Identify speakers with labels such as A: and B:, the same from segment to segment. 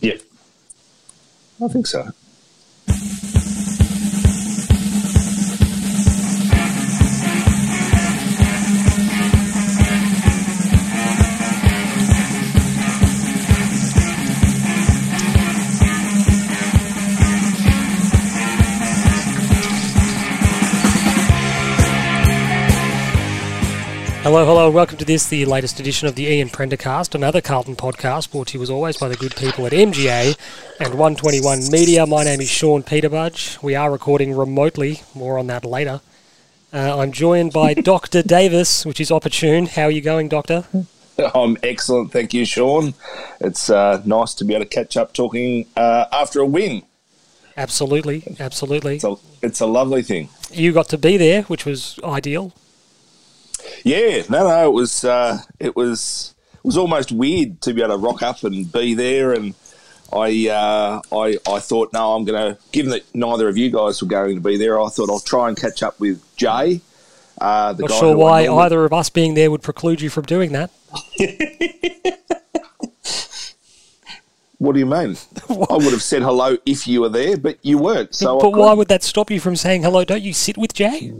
A: Yeah.
B: I think so.
C: Hello, hello, welcome to this, the latest edition of the Ian Prendercast, another Carlton podcast brought to you as always by the good people at MGA and 121 Media. My name is Sean Peterbudge. We are recording remotely, more on that later. Uh, I'm joined by Dr. Davis, which is opportune. How are you going, Doctor?
B: I'm excellent, thank you, Sean. It's uh, nice to be able to catch up talking uh, after a win.
C: Absolutely, absolutely.
B: It's a, it's a lovely thing.
C: You got to be there, which was ideal.
B: Yeah, no, no, it was uh, it was it was almost weird to be able to rock up and be there, and I uh, I I thought, no, I'm going to, given that neither of you guys were going to be there, I thought I'll try and catch up with Jay. Uh, the
C: Not
B: guy
C: sure why either of us being there would preclude you from doing that.
B: What do you mean? I would have said hello if you were there, but you weren't. So I
C: but why would that stop you from saying hello? Don't you sit with Jay?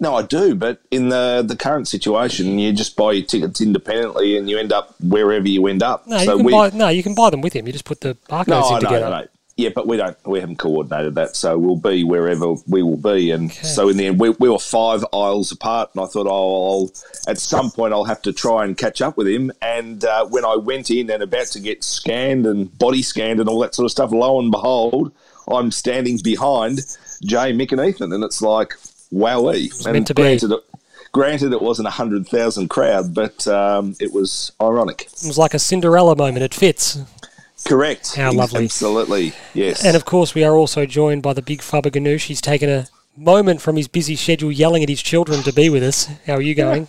B: No, I do, but in the the current situation, you just buy your tickets independently, and you end up wherever you end up.
C: No,
B: so
C: you can
B: we,
C: buy, no, you can buy them with him. You just put the barcodes
B: no,
C: in
B: no,
C: together.
B: no, no. Yeah, but we don't. We haven't coordinated that, so we'll be wherever we will be. And so in the end, we, we were five aisles apart, and I thought, oh, I'll, at some point, I'll have to try and catch up with him. And uh, when I went in and about to get scanned and body scanned and all that sort of stuff, lo and behold, I'm standing behind Jay, Mick, and Ethan, and it's like, wowee. And
C: meant to be.
B: granted, it, granted, it wasn't a hundred thousand crowd, but um, it was ironic.
C: It was like a Cinderella moment. It fits.
B: Correct.
C: How lovely.
B: Absolutely. Yes.
C: And of course, we are also joined by the big Fubba Ganoush. He's taken a moment from his busy schedule yelling at his children to be with us. How are you going?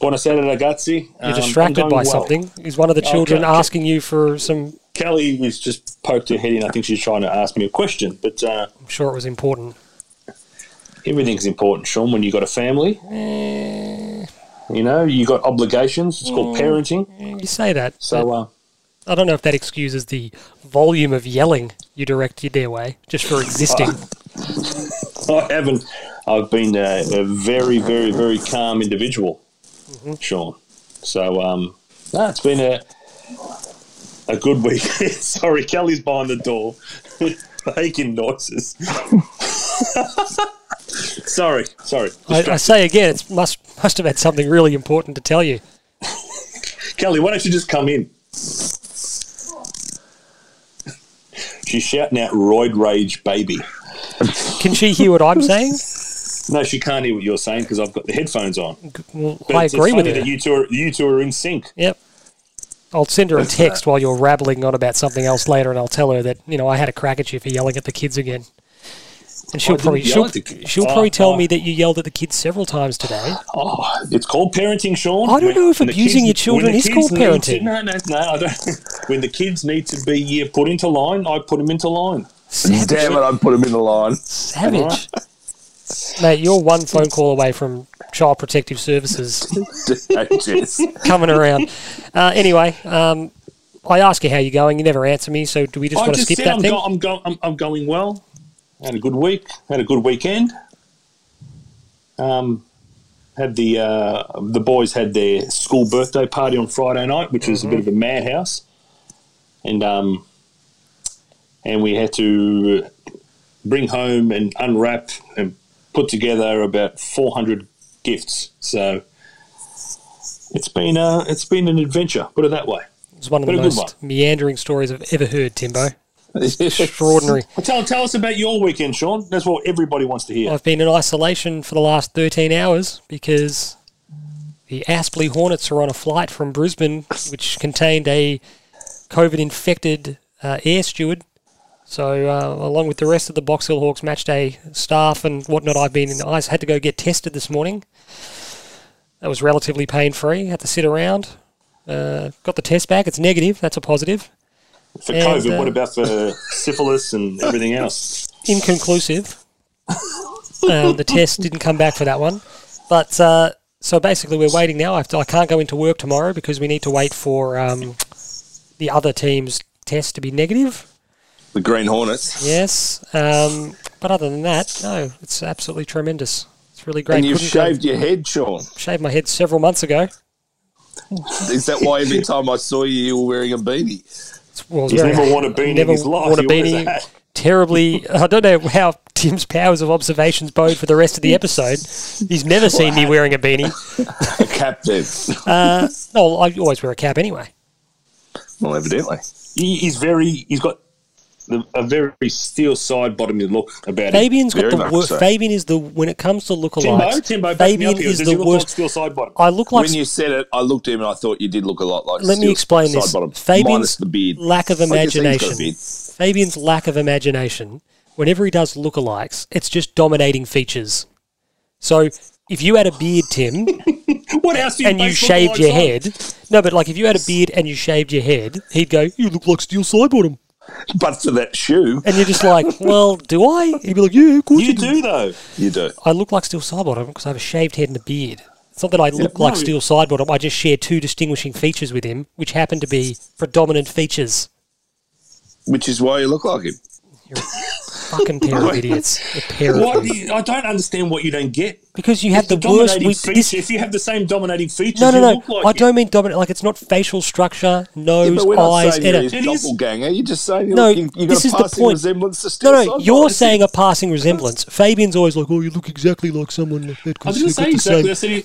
A: Buonasera ragazzi.
C: You're
A: Um,
C: distracted
A: I'm
C: by
A: well.
C: something. Is one of the
A: Oh,
C: children
A: okay, okay.
C: asking you for some?
A: Kelly has just poked her head in. I think she's trying to ask me a question, but uh,
C: I'm sure it was important.
A: Everything's important, Sean, when you've got a family.
C: Eh,
A: You know, you've got obligations. It's called parenting.
C: you say that.
A: So, uh,
C: I don't know if that excuses the volume of yelling you directed their way just for existing.
A: I haven't. I've been a, a very, very, very calm individual, Sean. So, um, no, it's been a a good week. Sorry, Kelly's behind the door, making noises. Sorry, sorry.
C: I, I say again, it must must have had something really important to tell you.
A: Kelly, why don't you just come in? She's shouting out "roid rage, baby."
C: Can she hear what I'm saying?
A: No, she can't hear what you're saying because I've got the headphones on.
C: Well,
A: But
C: I
A: it's-
C: agree with her.
A: that you two are you two are in sync.
C: Yep. I'll send her a text while you're rabbling on about something else later, and I'll tell her that you know I had a crack at you for yelling at the kids again. And she'll
A: didn't
C: probably she'll,
A: at the kids.
C: she'll
A: Oh,
C: probably tell
A: oh.
C: me that you yelled at the kids several times today.
A: Oh, it's called parenting, Sean.
C: I don't know if
A: When the
C: abusing your children is called
A: need to-
C: parenting.
A: no, no, no. I don't. When the kids need to be put into line, I put them into line.
C: Savage.
B: Damn it, I'd put him in the line.
C: Savage. Mate, you're one phone call away from Child Protective Services coming around. Uh, anyway, um, I ask you how you're going. You never answer me, so do we just
A: I
C: want to skip
A: said
C: that
A: I'm,
C: thing?
A: go, I'm, go, I'm, I'm going well. Had a good week. Had a good weekend. Um, had the uh, the boys had their school birthday party on Friday night, which was a bit of a madhouse, and um, and we had to bring home and unwrap and put together about 400 gifts. So it's been uh, it's been an adventure. Put it that way.
C: It's one of the
A: Been a
C: most meandering stories I've ever heard, Timbo. Extraordinary.
A: Well, tell, tell us about your weekend, Sean. That's what everybody wants to hear.
C: I've been in isolation for the last 13 hours because the Aspley Hornets are on a flight from Brisbane, which contained a COVID infected uh, air steward. So, uh, along with the rest of the Box Hill Hawks match day staff and whatnot, I've been in. I had to go get tested this morning. That was relatively pain free. Had to sit around. Uh, got the test back. It's negative. That's a positive.
A: For
C: And,
A: COVID,
C: uh,
A: what about for syphilis and everything else?
C: inconclusive. um, the test didn't come back for that one. But uh, so basically, we're waiting now. I, have to, I can't go into work tomorrow because we need to wait for um, the other team's test to be negative.
B: The Green Hornets.
C: Yes, um, but other than that, no, it's absolutely tremendous. It's really great.
B: And you've
C: Couldn't go-
B: shaved your head, Sean.
C: shaved my head several months ago.
B: Is that why every time I saw you, you were wearing a beanie?
C: Well,
A: He's
C: very-
A: never worn a beanie in
C: never
A: his life.
C: worn a beanie. Terribly, I don't know how Tim's powers of observations bode for the rest of the episode. He's never seen me wearing a beanie.
B: A cap then.
C: Uh, no, I always wear a cap anyway.
B: well, evidently.
A: He, he's very. He's got the, a very steel side bottomy look about him.
C: Fabian's got
B: Very
C: the worst.
B: so.
C: Fabian is the when it comes to
A: Timbo,
C: lookalikes.
A: Timbo, back me
C: Fabian
A: up here.
C: is
A: Does
C: the
A: he look like
C: worst.
A: Steele Sidebottom?
C: I look like
B: when you said it, I looked at him and I thought you did look a lot like.
C: Let me
B: Steel
C: explain
B: side
C: this.
B: bottom,
C: Fabian's
B: minus the beard.
C: lack of
B: I guess he's got a
C: imagination.
B: beard.
C: Fabian's lack of imagination. Whenever he does lookalikes, it's just dominating features. So if you had a beard, Tim,
A: What else do you
C: and you shaved your
A: on?
C: head, no, but like if you had a beard and you shaved your head, he'd go, "You look like Steele Sidebottom,"
B: But for that shoe,
C: and you're just like, "Well, do I?" He'd be like, "Yeah, of course you,
A: You
C: do."
A: do though.
B: you do.
C: I look like Steele Sidebottom because I have a shaved head and a beard. It's not that I look like
A: no.
C: Steele Sidebottom. I just share two distinguishing features with him, which happen to be predominant features.
B: Which is why you look like him.
C: Fucking pair of idiots. A pair
A: What?
C: them.
A: do you- I don't understand what you don't get.
C: Because you have
A: the
C: the, worst.
A: dominating
C: We,
A: feature.
C: this,
A: if you have the same dominating features,
C: no, no,
A: you
C: no.
A: look like
C: I
A: it.
C: don't mean dominant. Like it's not facial structure,
B: Yeah,
C: nose,
B: but we're not
C: eyes.
B: saying you're
C: and
B: his
C: a,
A: It is-
B: doppelganger. You're just saying you
C: No,
B: look, you, you
C: this is the point.
B: resemblance to
C: no, no.
B: Sidebottom.
C: You're saying a passing resemblance. Fabian's always like, "Oh, you look exactly like someone that could
A: I was going to
C: got
A: say
C: the
A: exactly.
C: same."
A: I said, he-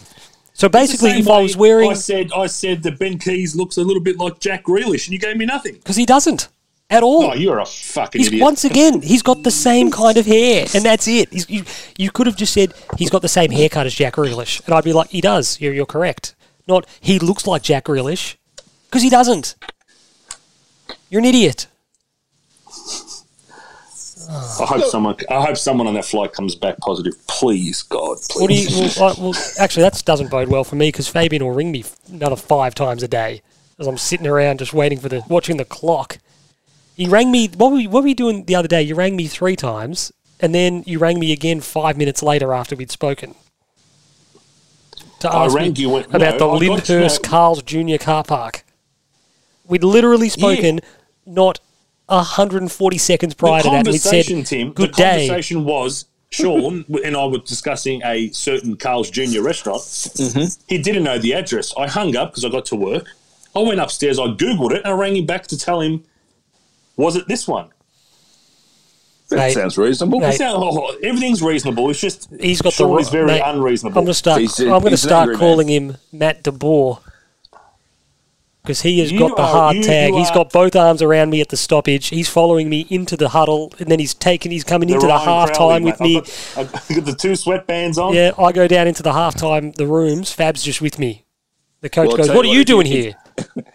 C: So basically, if I was wearing,
A: I said, I said that Ben Keays looks a little bit like Jack Grealish, and you gave me nothing.
C: because he doesn't at all.
A: Oh, you're a fucking
C: He's
A: idiot.
C: once again, he's got the same kind of hair, and that's it. He's, you, you could have just said he's got the same haircut as Jack Grealish, and I'd be like, he does. You're, you're correct. Not he looks like Jack Grealish, because he doesn't. You're an idiot.
A: I hope someone. I hope someone on that flight comes back positive. Please, God, please.
C: What do you? Well, I, well actually, that doesn't bode well for me because Fabian will ring me another five times a day as I'm sitting around just waiting for the watching the clock. He rang me. What were, you, what were you doing the other day? You rang me three times, and then you rang me again five minutes later after we'd spoken. To
A: I
C: ask
A: rang
C: me
A: you when-
C: about
A: no,
C: the
A: I got
C: Lyndhurst Carl's Junior car park. We'd literally spoken not 140 seconds prior
A: the
C: to that, we'd said,
A: conversation, Tim.
C: "Good
A: the
C: day."
A: conversation was Sean and I were discussing a certain Carl's Jr. restaurant.
C: Mm-hmm.
A: He didn't know the address. I hung up because I got to work. I went upstairs. I googled it and I rang him back to tell him, was it this one?
B: that
C: Mate,
B: sounds reasonable.
C: mate.
A: It's not- oh, everything's reasonable. It's just
C: He's got
A: Sean
C: the
A: is very
C: mate,
A: unreasonable.
C: I'm going to start.
B: He's
C: uh,
B: I'm
C: going to start
B: angry man.
C: calling him Matt DeBoer because he has
A: You
C: got the
A: are-
C: hard
A: you-
C: tag.
A: you
C: He's
A: are-
C: got both arms around me at the stoppage. He's following me into the huddle, and then he's taking. He's coming into the
A: Ryan
C: half
A: Crowley,
C: time with
A: mate.
C: me.
A: I've got, I've got the two sweatbands on.
C: Yeah, I go down into the half time, the rooms. Fab's just with me. The coach
B: Well,
C: goes, "What are you
B: if you-
C: doing
B: if-
C: here?"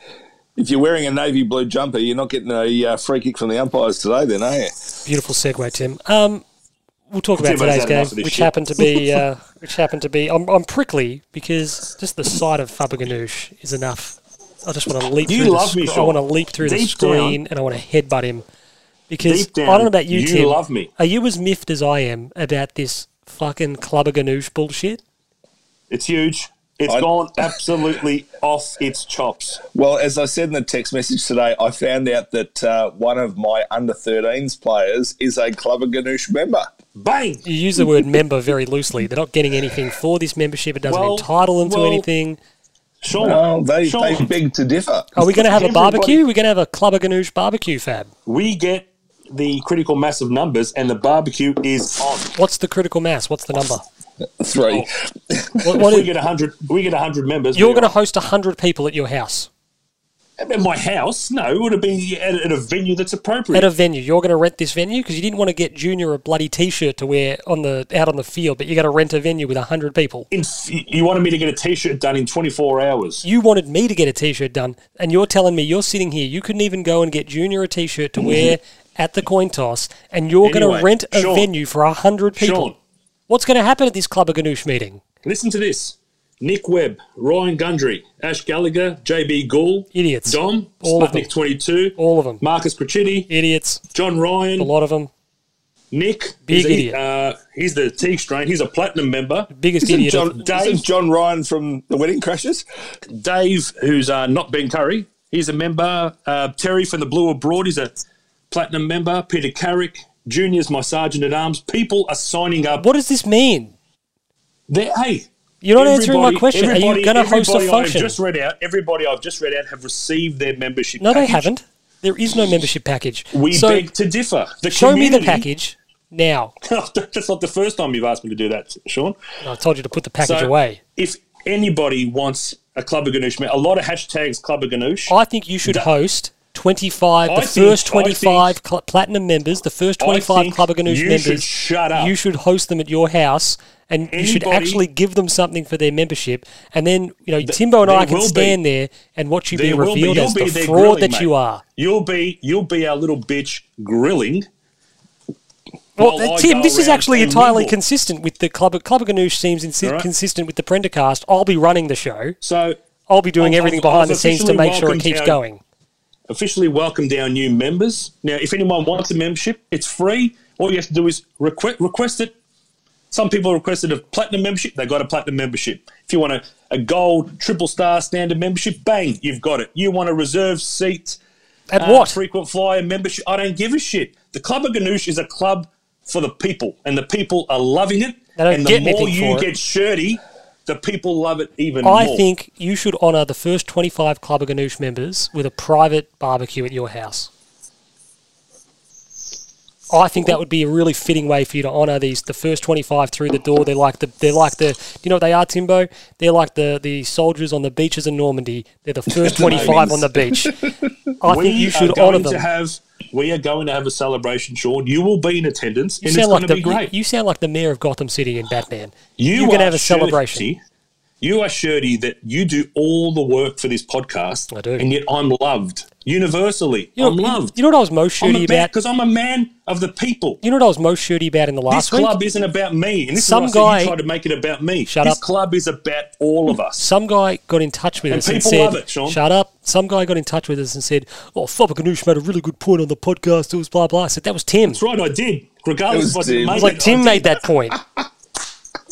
B: If you're wearing a navy blue jumper, you're not getting a uh, free kick from the umpires today, then, are you?
C: Beautiful segue, Tim. Um, we'll talk about
A: Timbo's
C: today's game,
A: enough of this
C: which
A: shit.
C: happened to be, uh, which happened to be. I'm, I'm prickly because just the sight of Faber Ganoush is enough. I just want to leap
A: You
C: through
A: love
C: the
A: me,
C: sc- I want to leap through the
A: Deep
C: screen and I want to headbutt him because
A: Deep
C: I don't know about you,
A: you
C: Tim.
A: love me.
C: Are you as miffed as I am about this fucking Clubber Ganoush bullshit?
A: It's huge. It's
B: I-
A: gone absolutely off its chops.
B: Well, as I said in the text message today, I found out that uh, one of my under 13s players is a Club of Ganoush member.
A: Bang!
C: You use the word member very loosely. They're not getting anything for this membership. It doesn't
A: Well,
C: entitle them to anything.
A: Sure.
B: Well, they,
A: Sean,
B: they beg to differ.
C: Are we going to have a barbecue? We're going to have a Club of Ganoush barbecue, Fab.
A: we get the critical mass of numbers, and the barbecue is on.
C: What's the critical mass? What's the number?
B: Three.
C: Oh. What,
A: what we
C: is-
A: get hundred, we get hundred members.
C: you're going to
A: on.
C: host 100 people at your house.
A: at my house? No, it would have been at, at a venue that's appropriate.
C: At a venue. You're going to rent this venue because you didn't want to get Junior a bloody t-shirt to wear on the out on the field, but you're going to rent a venue with 100 people.
A: In, you wanted me to get a T-shirt done in 24 hours.
C: You wanted me to get a t-shirt done, and you're telling me you're sitting here. You couldn't even go and get Junior a t-shirt to wear mm-hmm. at the coin toss, and you're going to rent a
A: Sean.
C: venue for 100 people.
A: Sean.
C: What's going to happen at this Club of Ganoush meeting?
A: Listen to this: Nick Webb, Ryan Gundry, Ash Gallagher, JB Gould,
C: Idiots.
A: Dom,
C: All of them.
A: Sputnik 22,
C: All of them.
A: Marcus Crecchetti,
C: Idiots.
A: John Ryan, A
C: lot of them.
A: Nick.
C: Big
A: he's, a-
C: idiot.
A: Uh, he's the T strain. He's a platinum member.
C: Biggest
B: Isn't
C: idiot.
B: John,
C: of-
A: Dave.
B: isn't John Ryan from the Wedding Crashers?
A: Dave, who's uh, not Ben Curry, he's a member. Uh, Terry from the Blue Abroad is a platinum member. Peter Carrick Junior's my sergeant at arms. People are signing up.
C: What does this mean?
A: They're, hey,
C: You're not answering my question. Are you going to host a
A: everybody I've
C: function?
A: just read out. Everybody I've just read out have received their membership.
C: No, they haven't. There is no membership package.
A: We
C: so
A: beg to differ. The
C: show me the package now.
A: That's not the first time you've asked me to do that, Sean.
C: I told you to put the package
A: So,
C: away.
A: If anybody wants a Club of Ganoush, a lot of hashtags Club of Ganoush.
C: I think you should host 25,
A: I
C: the
A: think-
C: first 25 cl- platinum members, the first 25
A: think
C: Club of Ganoush
A: you
C: members.
A: should shut up.
C: You should host them at your house and you should actually give them something for their membership. And then, you know, Timbo and I can
A: will be.
C: stand there and watch you be
A: will be.
C: revealed as
A: be
C: the fraud
A: grilling,
C: that
A: mate.
C: you are.
A: You'll be you'll be our little bitch grilling.
C: Well,
A: I
C: Tim, this is actually entirely consistent with the Club of, Club of Ganoush seems insi-
A: right.
C: consistent with the Prendercast. I'll be running the show.
A: So
C: I'll be doing
A: I've-
C: everything behind
A: I've
C: the scenes to make sure it keeps
A: our-
C: going.
A: Officially welcomed our new members. Now, if anyone wants a membership, it's free. All you have to do is request, request it. Some people requested a platinum membership. They got a platinum membership. If you want a, a gold triple star standard membership, bang, you've got it. You want a reserve seat,
C: At
A: uh,
C: what?
A: frequent flyer membership. I don't give a shit. The Club of Ganoush is a club for the people, and the people are loving it. And the more you get shirty, the people love it even
C: I
A: more.
C: think you should honour the first 25 Club of Ganoush members with a private barbecue at your house. I think that would be a really fitting way for you to honour these the first 25 through the door. They're like the they're like the you know what they are, Timbo? They're like the the soldiers on the beaches of Normandy. They're the first 25 on the beach. I
A: we
C: think you should honour
A: to
C: them.
A: have. We are going to have a celebration, Sean. You will be in attendance,
C: You
A: and it's
C: sound
A: going
C: like
A: to
C: the
A: be great.
C: you, you sound like the mayor of Gotham City in Batman.
A: You
C: You're going to have a celebration.
A: Shirty. You are Shirty that you do all the work for this podcast.
C: I do.
A: And yet I'm loved. Universally.
C: You know,
A: I'm loved.
C: You know what I was most
A: I'm
C: shirty about?
A: because I'm a man of the people.
C: You know what I was most shirty about in the
A: This
C: last week?
A: club isn't about me. And this
C: Some
A: is what
C: guy-
A: you tried to make it about me.
C: Shut
A: this
C: up.
A: club is about all of us.
C: some guy got in touch with
A: And
C: us and said,
A: love it, Sean.
C: "Shut up." Some guy got in touch with us and said, "Oh, Fabba Ganoush made a really good point on the podcast." It was blah blah. I said that was Tim.
A: That's right, I did. Regardless
B: It was
A: I
B: Tim.
A: make
C: was like, Tim made that point.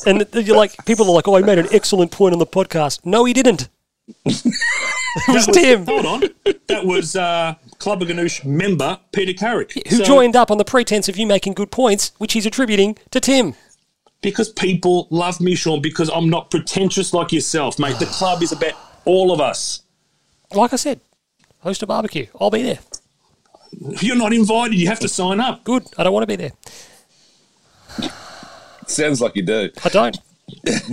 C: and you're like, people are like, "Oh, he made an excellent point on the podcast." No, he didn't. it was Tim
A: Hold on. That was uh, Club of Ganoush member Peter Carrick.
C: who
A: So-
C: joined up on the pretense of you making good points, which he's attributing to Tim.
A: Because people love me, Sean, because I'm not pretentious like yourself, mate. The club is about all of us.
C: Like I said, host a barbecue. I'll be there.
A: You're not invited, you have to sign up.
C: Good. I don't want to be there.
B: Sounds like you do.
C: I don't.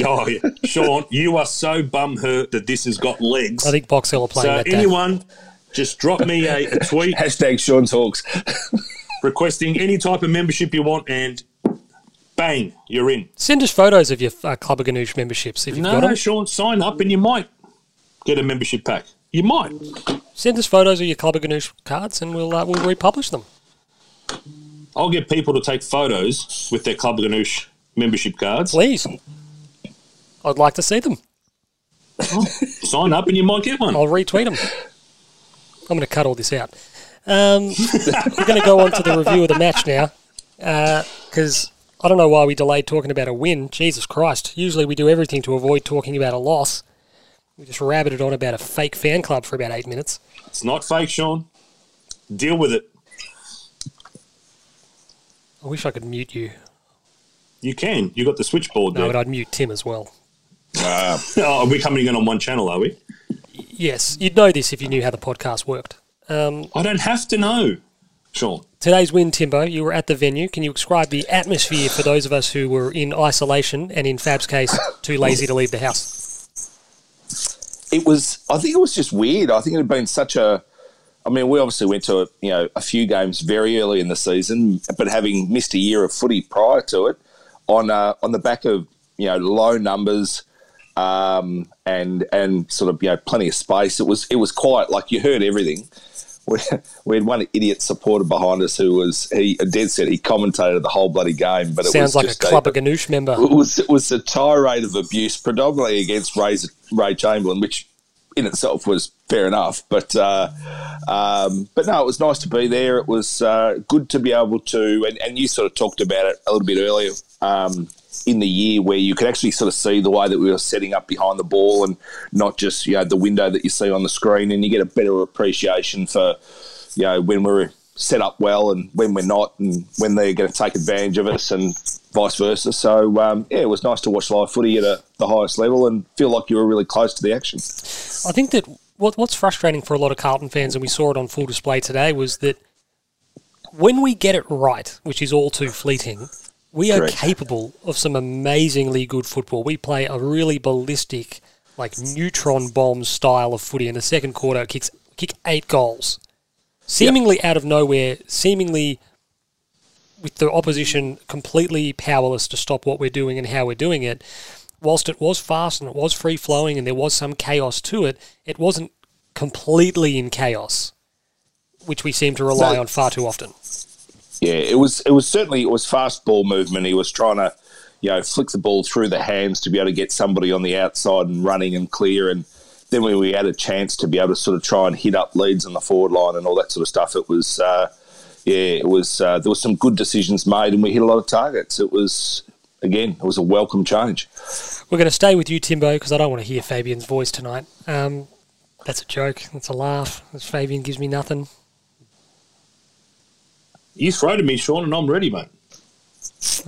A: Oh, yeah. Sean, you are so bum hurt that this has got legs.
C: I think Box Hill are playing
A: so,
C: that day.
A: anyone, just drop me a, a tweet
B: Hashtag Sean Talks.
A: requesting any type of membership you want, and bang, you're in.
C: Send us photos of your uh, Club of Ganoush memberships if you've got
A: No,
C: them.
A: Sean, sign up and you might get a membership pack. You might.
C: Send us photos of your Club of Ganoush cards and we'll uh, we'll republish them.
A: I'll get people to take photos with their Club of Ganoush membership cards.
C: Please. I'd like to see them.
A: Sign up and you might get one.
C: I'll retweet them. I'm going to cut all this out. Um, we're going to go on to the review of the match now because I don't know why we delayed talking about a win. Jesus Christ. Usually we do everything to avoid talking about a loss. We just rabbited on about a fake fan club for about eight minutes.
A: It's not fake, Sean. Deal with it.
C: I wish I could mute you.
A: You can. You got the switchboard
C: No,
A: there.
C: but I'd mute Tim as well.
B: Uh,
A: Oh, are we coming in on one channel, are we?
C: Yes, you'd know this if you knew how the podcast worked. Um,
A: I don't have to know, Sean.
C: today's win, Timbo, you were at the venue. Can you describe the atmosphere for those of us who were in isolation and, in Fab's case, too lazy to leave the house?
B: it was. I think it was just weird. I think it had been such a. I mean, we obviously went to you know a few games very early in the season, but having missed a year of footy prior to it, on uh, on the back of you know low numbers, um, and and sort of you know plenty of space, it was it was quiet. Like you heard everything. We, we had one idiot supporter behind us who was he dead set. He commentated the whole bloody game, but it
C: Sounds
B: was
C: like a Club of Ganoush member.
B: it was it was a tirade of abuse, predominantly against Ray, Ray Chamberlain, which in itself was fair enough. But uh, um, but no, it was nice to be there. It was uh, good to be able to, and, and you sort of talked about it a little bit earlier. Um, in the year where you could actually sort of see the way that we were setting up behind the ball and not just you know the window that you see on the screen, and you get a better appreciation for you know when we're set up well and when we're not, and when they're going to take advantage of us, and vice versa. So um, yeah, it was nice to watch live footy at a, the highest level and feel like you were really close to the action.
C: I think that what, what's frustrating for a lot of Carlton fans, and we saw it on full display today, was that when we get it right, which is all too fleeting, we are
B: Correct.
C: capable of some amazingly good football. We play a really ballistic, like neutron bomb style of footy. In the second quarter, kicks kick eight goals, seemingly out of nowhere, seemingly with the opposition completely powerless to stop what we're doing and how we're doing it. Whilst it was fast and it was free flowing and there was some chaos to it, it wasn't completely in chaos, which we seem to rely
B: No.
C: on far too often.
B: Yeah, it was it was certainly it was fast ball movement. He was trying to, you know, flick the ball through the hands to be able to get somebody on the outside and running and clear. And then when we had a chance to be able to sort of try and hit up leads on the forward line and all that sort of stuff, it was uh, yeah, it was uh, there was some good decisions made and we hit a lot of targets. It was again, it was a welcome change.
C: We're going to stay with you, Timbo, because I don't want to hear Fabian's voice tonight. Um, that's a joke. That's a laugh. Fabian gives me nothing.
A: You throw to me, Sean, and I'm ready, mate.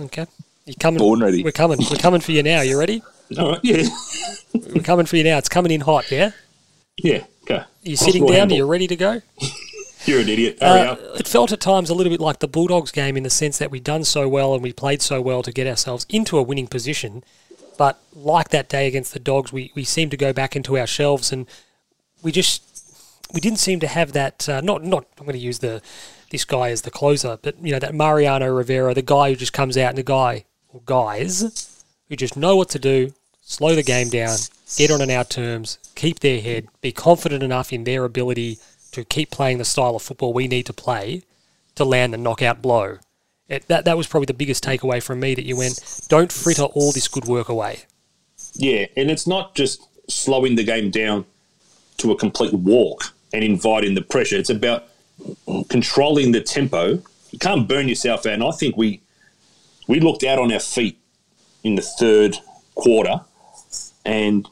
C: Okay. You coming?
B: Born ready.
C: We're coming. We're coming for you now. You ready?
A: All right, yeah,
C: We're coming for you now. It's coming in hot. Yeah.
A: yeah, go.
C: Are you sitting down?
A: handle.
C: Are you ready to go?
A: You're an idiot. Hurry
C: Uh,
A: up.
C: it felt at times a little bit like the Bulldogs game in the sense that we'd done so well and we played so well to get ourselves into a winning position. But like that day against the Dogs, we, we seemed to go back into our shelves and we just we didn't seem to have that. Uh, not not I'm going to use the this guy is the closer, but you know that Mariano Rivera, the guy who just comes out and the guy or guys who just know what to do, slow the game down, get on in our terms, keep their head, be confident enough in their ability to keep playing the style of football we need to play to land the knockout blow. It, that that was probably the biggest takeaway from me that you went, don't fritter all this good work away.
A: Yeah, and it's not just slowing the game down to a complete walk and inviting the pressure. It's about controlling the tempo. You can't burn yourself out. And I think we we looked out on our feet in the third quarter, and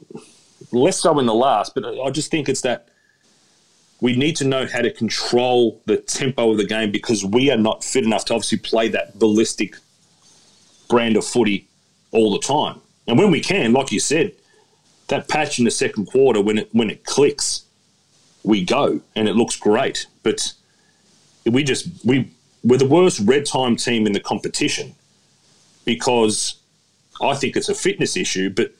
A: less so in the last. But I just think it's that we need to know how to control the tempo of the game because we are not fit enough to obviously play that ballistic brand of footy all the time. And when we can, like you said, that patch in the second quarter when it when it clicks, we go and it looks great. But we just we we're the worst red time team in the competition because I think it's a fitness issue. But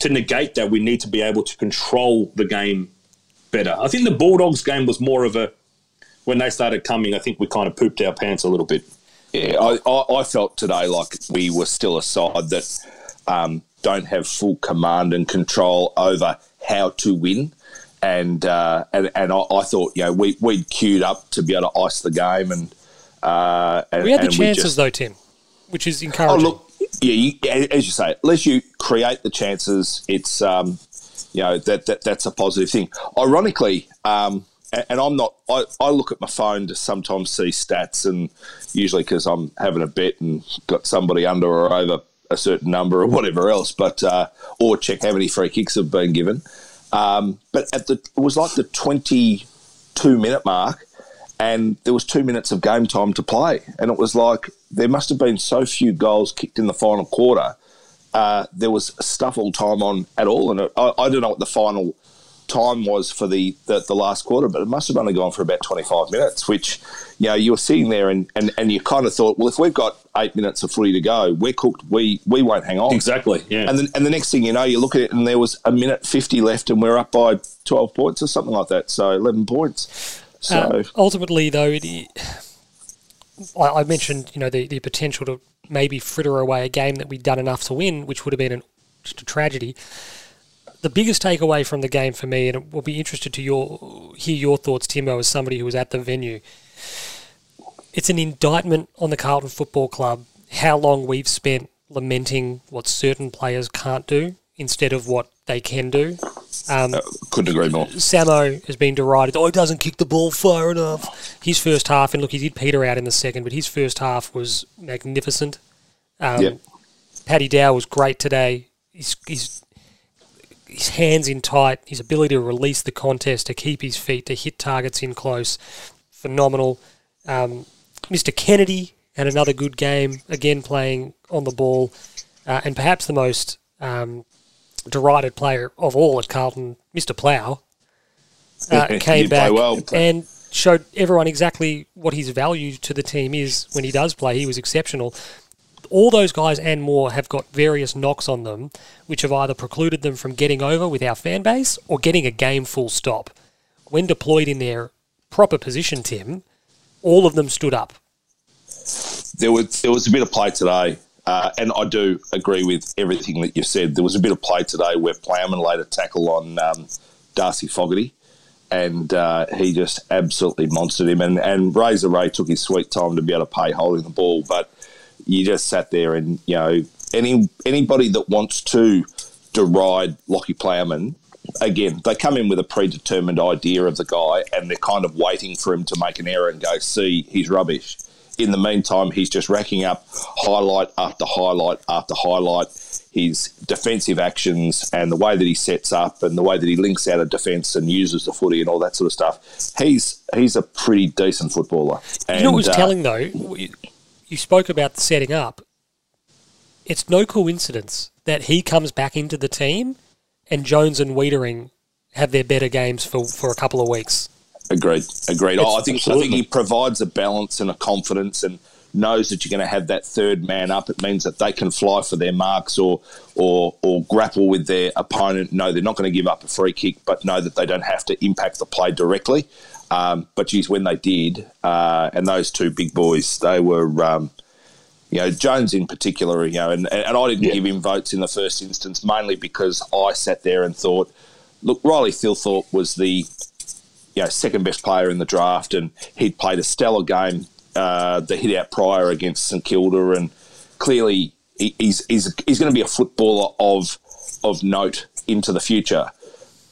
A: to negate that, we need to be able to control the game better. I think the Bulldogs game was more of a when they started coming. I think we kind of pooped our pants a little bit.
B: Yeah, I, I, I felt today like we were still a side that um, don't have full command and control over how to win. And uh, and, and I, I thought, you know, we, we'd queued up to be able to ice the game. And, uh, and
C: We had the
B: and
C: chances
B: just-
C: though, Tim, which is
B: Oh,
C: encouraging.
B: look, yeah, you, as you say, unless you create the chances, it's um, you know that, that that's a positive thing. Ironically, um, a- and I'm not. I, I look at my phone to sometimes see stats, and usually because I'm having a bet and got somebody under or over a certain number or whatever else, but uh, or check how many free kicks have been given. Um, but at the it was like the 22 minute mark, and there was two minutes of game time to play, and it was like there must have been so few goals kicked in the final quarter. Uh, there was stuff all time on at all, and it, I, I don't know what the final time was for the, the the last quarter, but it must have only gone for about 25 minutes. Which, you know, you were sitting there and, and, and you kind of thought, well, if we've got eight minutes of footy to go, we're cooked. We we won't hang on.
A: Exactly. Yeah.
B: And then, and the next thing you know, you look at it and there was a minute 50 left and we're up by 12 points or something like that. So 11 points. So,
C: Uh, ultimately, though, it, I, I mentioned you know the, the potential to maybe fritter away a game that we'd done enough to win, which would have been an, just a tragedy. The biggest takeaway from the game for me, and we'll be interested to your hear your thoughts, Timo, as somebody who was at the venue. It's an indictment on the Carlton Football Club how long we've spent lamenting what certain players can't do instead of what they can do. Um,
B: couldn't agree more.
C: Samo has been derided. Oh, he doesn't kick the ball far enough. His first half, and look, he did peter out in the second, but his first half was magnificent. Um,
B: Yep.
C: Paddy Dow was great today. He's, he's, his hands in tight, his ability to release the contest, to keep his feet, to hit targets in close, phenomenal. Um, Mr. Kennedy had another good game, again playing on the ball, uh, and perhaps the most um, derided player of all at Carlton, Mr. Plough, uh, came back well. and showed everyone exactly what his value to the team is when he does play. He was exceptional. All those guys and more have got various knocks on them, which have either precluded them from getting over with our fan base or getting a game full stop. When deployed in their proper position, Tim, all of them stood up.
B: There was there was a bit of play today, uh, and I do agree with everything that you said. There was a bit of play today where Plowman laid a tackle on um, Darcy Fogarty, and uh, he just absolutely monstered him. And, and Razor Ray took his sweet time to be able to pay holding the ball, but you just sat there and you know any anybody that wants to deride Lachie Plowman. Again, they come in with a predetermined idea of the guy and they're kind of waiting for him to make an error and go, see, he's rubbish. In the meantime, he's just racking up highlight after highlight after highlight his defensive actions and the way that he sets up and the way that he links out of defence and uses the footy and all that sort of stuff. He's he's a pretty decent footballer.
C: And, you know what was uh, telling though? You spoke about the setting up. It's no coincidence that he comes back into the team and Jones and Weitering have their better games for, for a couple of weeks.
B: Agreed. Agreed. Oh, I think absolutely. I think he provides a balance and a confidence and knows that you're going to have that third man up. It means that they can fly for their marks or or or grapple with their opponent. No, they're not going to give up a free kick, but know that they don't have to impact the play directly. Um, but geez, when they did, uh, and those two big boys, they were. Um, you know, Jones in particular, you know, and, and I didn't yeah. give him votes in the first instance, mainly because I sat there and thought, look, Riley Thilthorpe was the you know, second best player in the draft, and he'd played a stellar game uh, the hit out prior against St Kilda, and clearly he's he's he's going to be a footballer of of note into the future.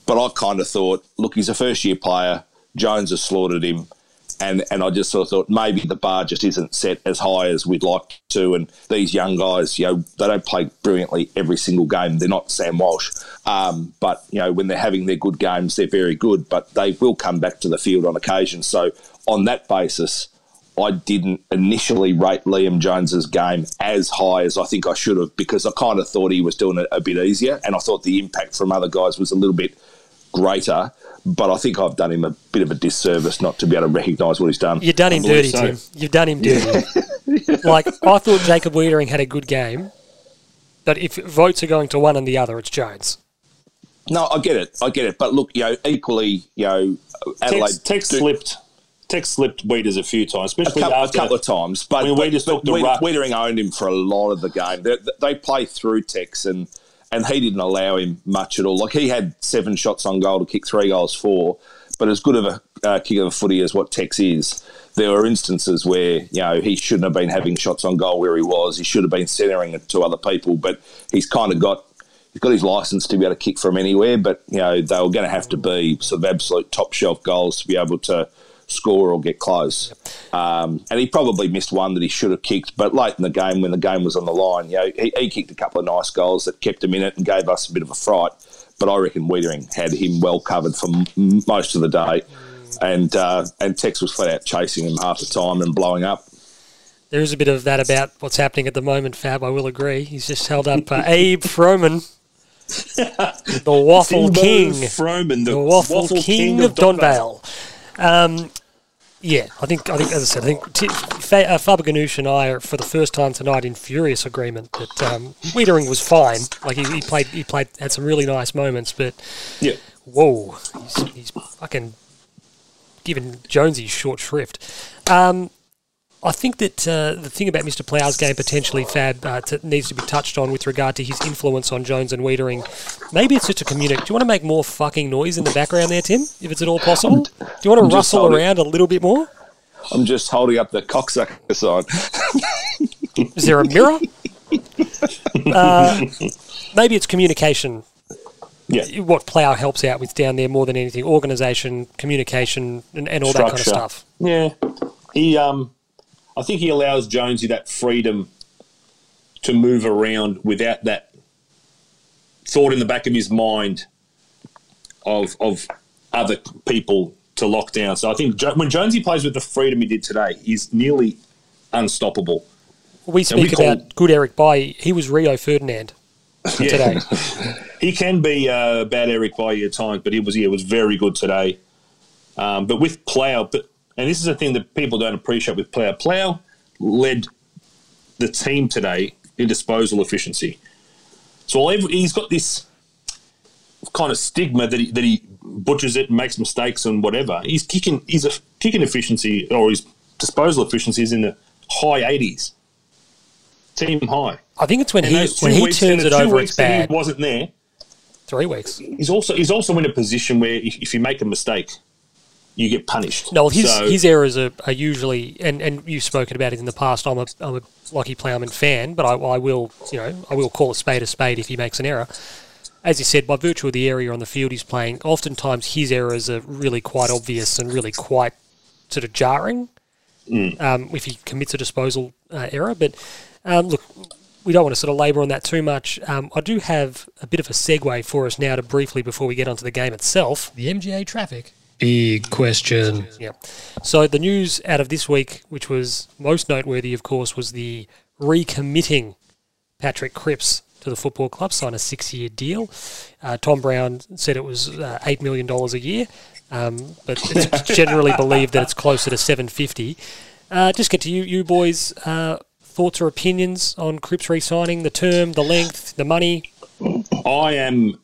B: But I kind of thought, look, he's a first year player. Jones has slaughtered him, and and I just sort of thought maybe the bar just isn't set as high as we'd like to. And these young guys, you know, they don't play brilliantly every single game. They're not Sam Walsh, um, but you know, when they're having their good games, they're very good. But they will come back to the field on occasion. So on that basis. I didn't initially rate Liam Jones's game as high as I think I should have because I kind of thought he was doing it a bit easier, and I thought the impact from other guys was a little bit greater. But I think I've done him a bit of a disservice not to be able to recognise what he's done.
C: You've done him dirty, so. Tim. You've done him dirty. like I thought, Jacob Weitering had a good game, but if votes are going to one and the other, it's Jones.
B: No, I get it. I get it. But look, you know, equally, you know, Adelaide.
A: Text, text do, slipped Tex slipped Weeders a few times, especially
B: a couple,
A: after,
B: a couple of times. But,
A: when
B: but,
A: Weeders took the.
B: Weitering owned him for a lot of the game. They, they play through Tex, and and he didn't allow him much at all. Like he had seven shots on goal to kick three goals for, but as good of a uh, kick of a footy as what Tex is, there were instances where you know he shouldn't have been having shots on goal where he was. He should have been centering it to other people, but he's kind of got he's got his license to be able to kick from anywhere. But you know they were going to have to be sort of absolute top shelf goals to be able to score or get close. Um, and he probably missed one that he should have kicked. But late in the game, when the game was on the line, you know, he, he kicked a couple of nice goals that kept him in it and gave us a bit of a fright. But I reckon Weitering had him well covered for m- most of the day. And uh, and Tex was flat out chasing him half the time and blowing up.
C: There is a bit of that about what's happening at the moment, Fab. I will agree. He's just held up uh, Abe Froman, the Waffle King.
A: Froman, the,
C: the Waffle, waffle King, King, of Donvale. Um, yeah, I think I think as I said, I think T- Fa- uh, Faber Ganoush and I are for the first time tonight in furious agreement that um, was fine. Like he, he, played, he played, had some really nice moments, but
A: yeah,
C: whoa, he's, he's fucking giving Jonesy short shrift. Um, I think that uh, the thing about Mr. Plow's game potentially, Fab, uh, needs to be touched on with regard to his influence on Jones and Weitering. Maybe it's just a communic. Do you want to make more fucking noise in the background there, Tim, if it's at all possible? Do you want to rustle holding, around a little bit more?
B: I'm just holding up the cocksucker sign.
C: Is there a mirror? uh, maybe it's communication.
A: Yeah.
C: What Plow helps out with down there more than anything organisation, communication, and, and all Structure. that kind of stuff.
A: Yeah. He, um, I think he allows Jonesy that freedom to move around without that thought in the back of his mind of of other people to lock down. So I think when Jonesy plays with the freedom he did today, he's nearly unstoppable.
C: We speak
A: we
C: about good Eric Bailly. He was Rio Ferdinand today.
A: he can be uh, bad Eric Bailly at times, but he was yeah, was very good today. Um, but with Plough, but and this is a thing that people don't appreciate with Plough. Plough led the team today in disposal efficiency. So he's got this kind of stigma that he, that he butchers it, makes mistakes, and whatever. He's kicking, he's a kicking efficiency or his disposal efficiency is in the high eighties, team high.
C: I think it's when
A: And
C: he when he turns it over, it's bad.
A: He wasn't there.
C: Three weeks.
A: He's also he's also in a position where if you make a mistake, you get punished.
C: No, well, his
A: So-
C: his errors are, are usually, and, and you've spoken about it in the past. I'm a I'm a Lachie Plowman fan, but I, I will you know I will call a spade a spade if he makes an error. As you said, by virtue of the area on the field he's playing, oftentimes his errors are really quite obvious and really quite sort of jarring um, if he commits a disposal uh, error. But um, look, we don't want to sort of labour on that too much. Um, I do have a bit of a segue for us now to briefly before we get onto the game itself.
D: The MGA traffic. Big question.
C: Yeah. So the news out of this week, which was most noteworthy, of course, was the recommitting Patrick Cripps to the football club, sign a six-year deal. Uh, Tom Browne said it was uh, eight million dollars a year, um, but it's generally believed that it's closer to seven fifty. Uh, just get to you, you boys. Uh, thoughts or opinions on Cripps re-signing, the term, the length, the money?
A: I am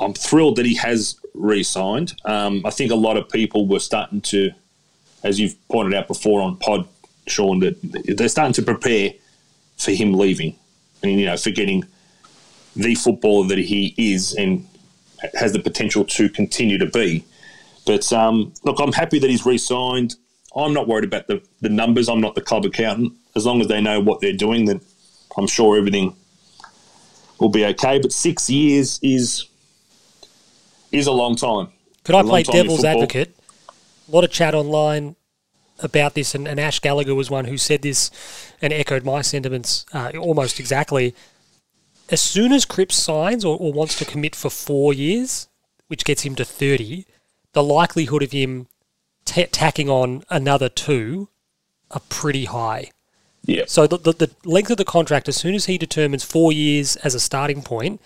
A: I'm thrilled that he has re-signed. Um, I think a lot of people were starting to, as you've pointed out before on pod, Sean, that they're starting to prepare for him leaving, and you know, forgetting the footballer that he is and has the potential to continue to be. But um, look, I'm happy that he's re-signed. I'm not worried about the, the numbers. I'm not the club accountant. As long as they know what they're doing, then I'm sure everything will be okay. But six years is is a long time.
C: Could I play devil's advocate? A lot of chat online about this, and, and Ash Gallagher was one who said this and echoed my sentiments uh, almost exactly. As soon as Cripps signs or, or wants to commit for four years, which gets him to 30, the likelihood of him ta tacking on another two are pretty high.
B: Yeah.
C: So the, the, the length of the contract, as soon as he determines four years as a starting point,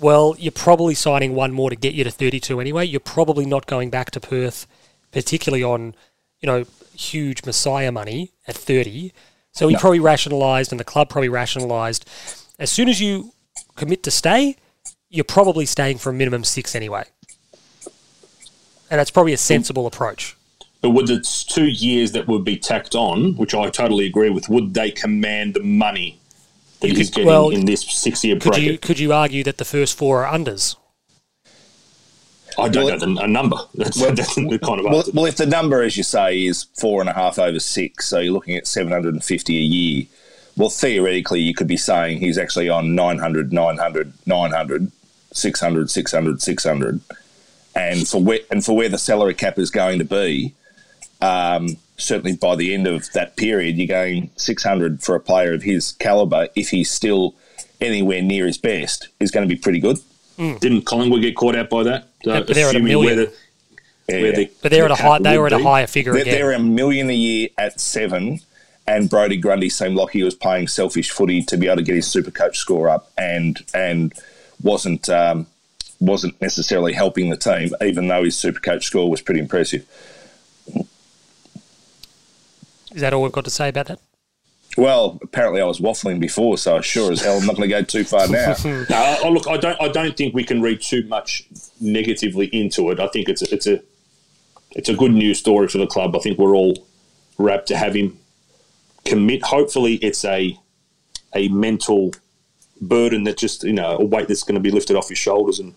C: well, you're probably signing one more to get you to 32 anyway. You're probably not going back to Perth, particularly on, you know, huge Messiah money at 30. So he probably rationalised, and the club probably rationalised. As soon as you commit to stay, you're probably staying for a minimum six anyway. And that's probably a mm. sensible approach.
A: But would the two years that would be tacked on, which I totally agree with, would they command the money that
C: You
A: he's
C: could-
A: getting
C: well,
A: in this six-year
C: Could
A: bracket?
C: you could you argue that the first four are unders?
A: I don't
B: Well,
A: know the, a number. That's,
B: well,
A: that's the kind of
B: Well, well, if the number, as you say, is four and a half over six, so you're looking at 750 a year, well, theoretically, you could be saying he's actually on 900, 900, 900, 600, 600, 600. And for where, and for where the salary cap is going to be, um, certainly by the end of that period, you're going 600 for a player of his calibre, if he's still anywhere near his best, is going to be pretty good.
A: Didn't Collingwood get caught out by that? So
C: Yeah, but they're at a million.
A: where the- where the-
C: But they're
A: the
C: at a
A: cap
C: high. They were at a higher figure
B: They're,
C: again.
B: they're a million a year at seven, and Brodie Grundy seemed like he was playing selfish footy to be able to get his super coach score up, and and wasn't um, wasn't necessarily helping the team, even though his super coach score was pretty impressive.
C: Is that all we've got to say about that?
B: Well, apparently I was waffling before, so I sure as hell I'm not going to go too far now.
A: No, uh, oh, look, I don't. I don't think we can read too much negatively into it. I think it's a, it's a it's a good news story for the club. I think we're all rapt to have him commit. Hopefully, it's a a mental burden that just you know a weight that's going to be lifted off his shoulders, and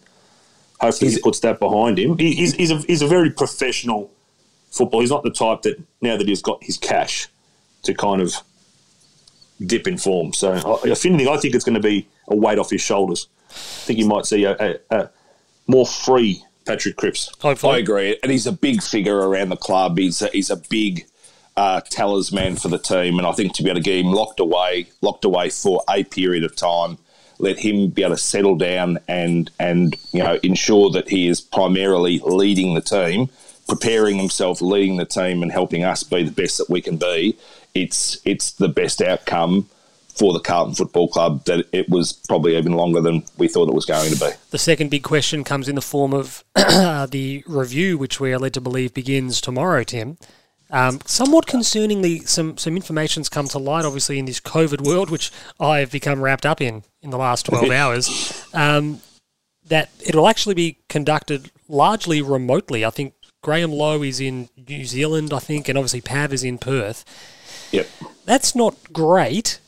A: hopefully he puts that behind him. He, he's he's a, he's a very professional footballer. He's not the type that now that he's got his cash to kind of dip in form. So, I- if anything, I think it's going to be a weight off his shoulders. I think you might see a, a, a more free Patrick Cripps.
C: Hopefully.
B: I agree, and he's a big figure around the club. He's a, he's a big uh, talisman for the team, and I think to be able to get him locked away, locked away for a period of time, let him be able to settle down and and you know ensure that he is primarily leading the team, preparing himself, leading the team, and helping us be the best that we can be. It's it's the best outcome for the Carlton Football Club that it was probably even longer than we thought it was going to be.
C: The second big question comes in the form of the review, which we are led to believe begins tomorrow, Tim. Um, somewhat concerningly, some some information's come to light, obviously, in this COVID world, which I have become wrapped up in in the last 12 hours, um, that it'll actually be conducted largely remotely. I think Graham Lowe is in New Zealand, I think, and obviously Pav is in Perth.
B: Yep.
C: That's not great.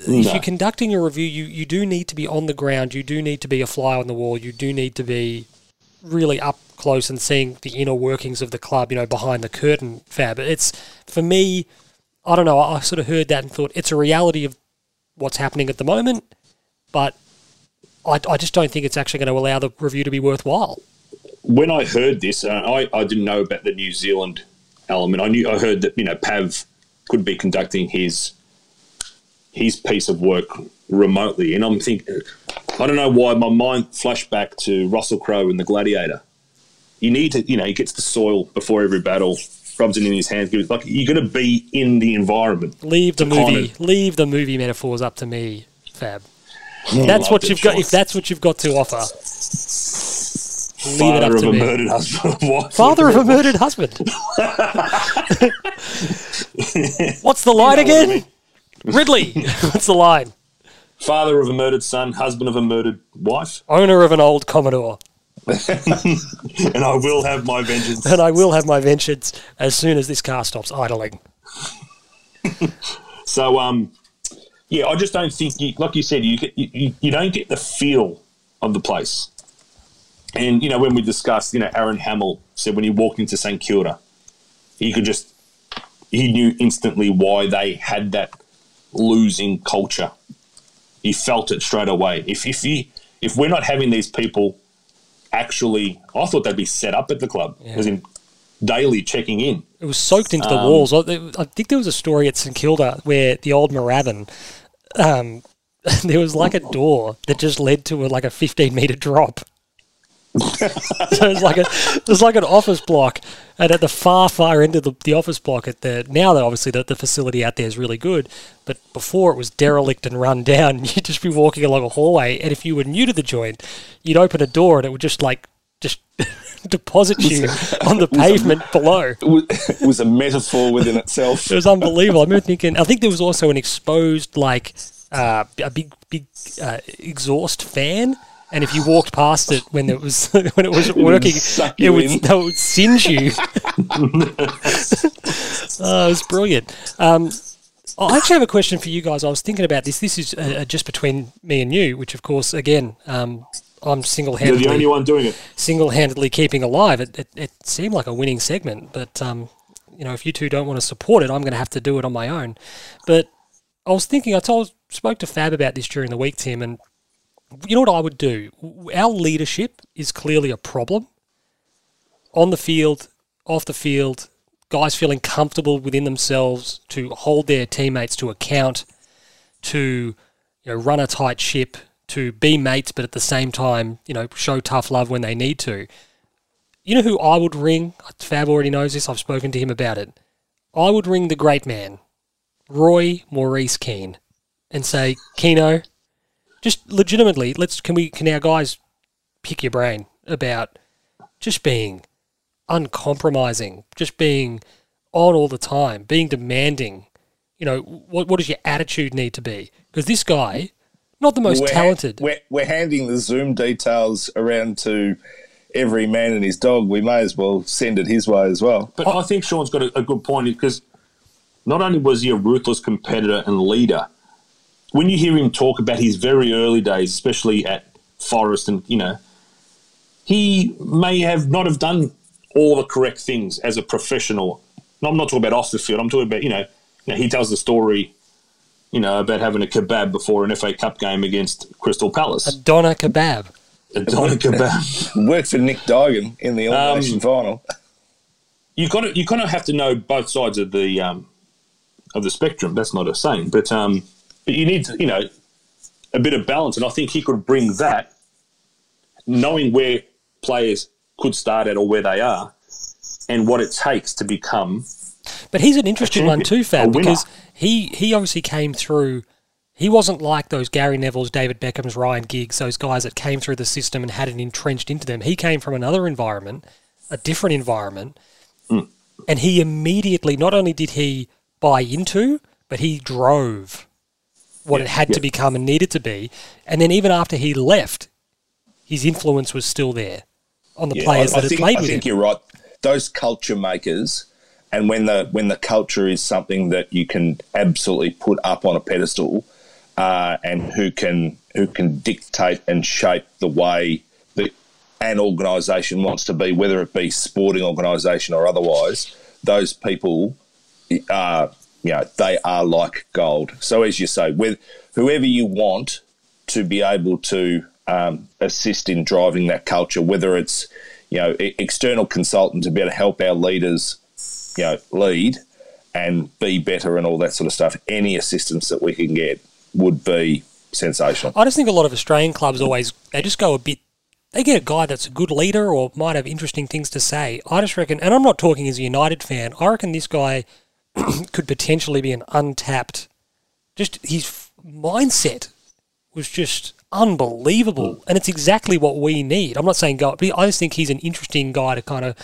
C: If you're conducting a review, you, you do need to be on the ground. You do need to be a fly on the wall. You do need to be really up close and seeing the inner workings of the club, you know, behind the curtain, Fab. It's, for me, I don't know, I, I sort of heard that and thought it's a reality of what's happening at the moment, but I, I just don't think it's actually going to allow the review to be worthwhile.
A: When I heard this, uh, I, I didn't know about the New Zealand element. I knew I heard that you know Pav could be conducting his his piece of work remotely, and I'm thinking, I don't know why my mind flashed back to Russell Crowe in The Gladiator. You need to, you know, he gets the soil before every battle, rubs it in his hands. gives- Like you're going to be in the environment.
C: Leave the
A: To kind
C: movie,
A: of-
C: leave the movie metaphors up to me, Fab. That's what you've
A: the
C: got. If that's what you've got to offer, leave it
A: Father
C: up
A: of
C: to
A: a
C: me.
A: murdered husband, wife.
C: Father of a murdered husband. What's the line
A: You know what I
C: again?
A: mean.
C: Ridley. What's the line?
A: Father of a murdered son, husband of a murdered wife,
C: Owner of an old Commodore.
A: and I will have my vengeance.
C: And I will have my vengeance as soon as this car stops idling.
A: So, um, yeah, I just don't think, you, like you said, you, you you don't get the feel of the place. And you know, when we discussed, you know, Aaron Hamill said when he walked into St Kilda, he could just he knew instantly why they had that losing culture. He felt it straight away. If if he, if we're not having these people actually, I thought they'd be set up at the club, as in daily checking in.
C: It was soaked into the
A: Um,
C: walls. I I think there was a story at St Kilda where the old Moorabbin, um, there was like a door that just led to a, like a 15 meter drop. So it's like a there's like an office block, and at the far far end of the, the office block, at the now that obviously the, the facility out there is really good, but before it was derelict and run down. You'd just be walking along a hallway, and if you were new to the joint, you'd open a door and it would just like just deposit you on the pavement below.
B: It was, it was a metaphor within itself.
C: It was unbelievable. I remember thinking. I think there was also an exposed like uh, a big big uh, exhaust fan, and if you walked past it when it was when it wasn't working, it would that would singe you. oh, it was brilliant. Um, I actually have a question for you guys. I was thinking about this. This is uh, just between me and you, which of course, again, um, I'm
A: You're
C: single-handedly
A: the only one doing it.
C: single-handedly keeping alive. It, it, it seemed like a winning segment, but um, you know, if you two don't want to support it, I'm going to have to do it on my own. But I was thinking, I told spoke to Fab about this during the week, Tim, and you know what I would do? Our leadership is clearly a problem on the field, off the field. Guys feeling comfortable within themselves to hold their teammates to account, to you know run a tight ship, to be mates, but at the same time, you know, show tough love when they need to. You know who I would ring? Fab already knows this. I've spoken to him about it. I would ring the great man, Roy Maurice Keane, and say, Keno, just legitimately, let's can we can our guys pick your brain about just being uncompromising, just being on all the time, being demanding. You know, what what does your attitude need to be? Because this guy, not the most
B: We're-
C: talented.
B: We're, we're handing the Zoom details around to every man and his dog. We may as well send it his way as well.
A: But I think Sean's got a, a good point because not only was he a ruthless competitor and leader, when you hear him talk about his very early days, especially at Forest, and you know, he may have not have done all the correct things as a professional. No, I'm not talking about off the field. I'm talking about you know, you know he tells the story, you know, about having a kebab before an FA Cup game against Crystal Palace.
C: A Donna Kebab.
A: A doner kebab.
B: Worked for Nick Dugan in the elimination
A: Um,
B: final.
A: you kind of you kind of have to know both sides of the um, of the spectrum. That's not a saying, but um, but you need you know a bit of balance, and I think he could bring that, knowing where players could start at or where they are, and what it takes to become.
C: But he's an interesting one too, Fab, because he he obviously came through. He wasn't like those Gary Neville's, David Beckham's, Ryan Giggs, those guys that came through the system and had it entrenched into them. He came from another environment, a different environment,
A: Mm.
C: and he immediately not only did he buy into, but he drove what it had to become and needed to be. And then even after he left, his influence was still there on the
B: Yeah,
C: players
B: I,
C: that
B: I
C: had
B: think,
C: played
B: I
C: with
B: think
C: him.
B: you're right. Those culture makers, and when the when the culture is something that you can absolutely put up on a pedestal, uh, and who can who can dictate and shape the way that an organisation wants to be, whether it be sporting organisation or otherwise, those people are you know they are like gold. So as you say, with whoever you want to be able to um, assist in driving that culture, whether it's you know external consultant to be able to help our leaders, you know, lead and be better and all that sort of stuff. Any assistance that we can get would be sensational.
C: I just think a lot of Australian clubs always they just go a bit. They get a guy that's a good leader or might have interesting things to say. I just reckon, and I'm not talking as a United fan. I reckon this guy could potentially be an untapped. Just his f- mindset was just unbelievable, mm. and it's exactly what we need. I'm not saying go, but I just think he's an interesting guy to kind of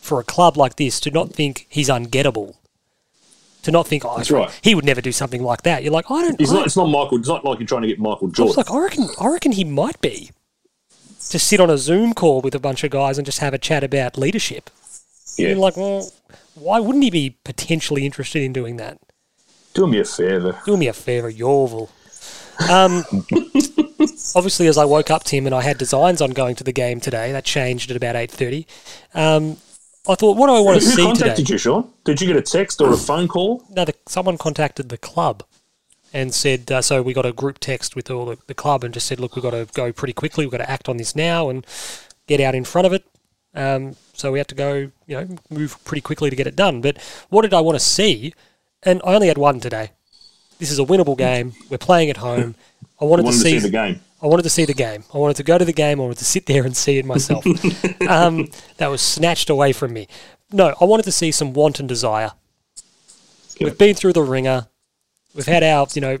C: for a club like this to not think he's ungettable. To not think, oh,
A: That's right.
C: he would never do something like that. You're like, I don't.
A: It's
C: I,
A: not. It's not Michael. It's not like you're trying to get Michael
C: I
A: Jordan.
C: like, I reckon, I reckon he might be. To sit on a Zoom call with a bunch of guys and just have a chat about leadership.
B: Yeah.
C: You're like, well, why wouldn't he be potentially interested in doing that?
A: Do me a favour.
C: Do me a favour, Yorville. Um, obviously, as I woke up, Tim, and I had designs on going to the game today. That changed at about eight thirty. Um, I thought, what do I want to
A: Who
C: see
A: contacted you, Sean? Did you get a text or a phone call?
C: No, the, someone contacted the club and said, uh, so we got a group text with all the, the club and just said, look, we've got to go pretty quickly. We've got to act on this now and get out in front of it. Um, so we had to go, you know, move pretty quickly to get it done. But what did I want to see? And I only had one today. This is a winnable game. We're playing at home. I wanted,
A: wanted
C: to, see,
A: the game.
C: I wanted to see the game. I wanted to go to the game. I wanted to sit there and see it myself. um, that was snatched away from me. No, I wanted to see some wanton desire. We've been through the ringer. We've had our, you know,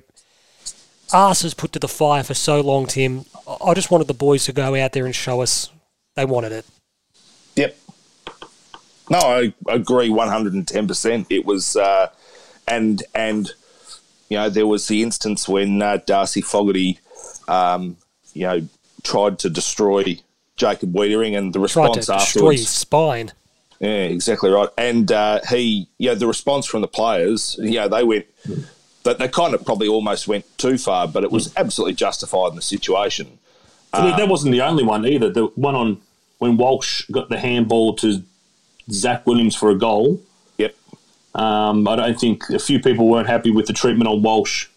C: asses put to the fire for so long, Tim. I just wanted the boys to go out there and show us they wanted it.
B: Yep. No, I agree one hundred and ten percent. It was, uh, and and you know there was the instance when uh, Darcy Fogarty, um, you know, tried to destroy Jacob Weitering, and the
C: Tried
B: response
C: to destroy
B: afterwards.
C: his spine.
B: Yeah, exactly right. And uh, he, you know, the response from the players, you know, they went, that they kind of probably almost went too far, but it was absolutely justified in the situation.
A: But that wasn't the only one either. The one on when Walsh got the handball to Zac Williams for a goal.
B: Yep.
A: Um, I don't think a few people weren't happy with the treatment on Walsh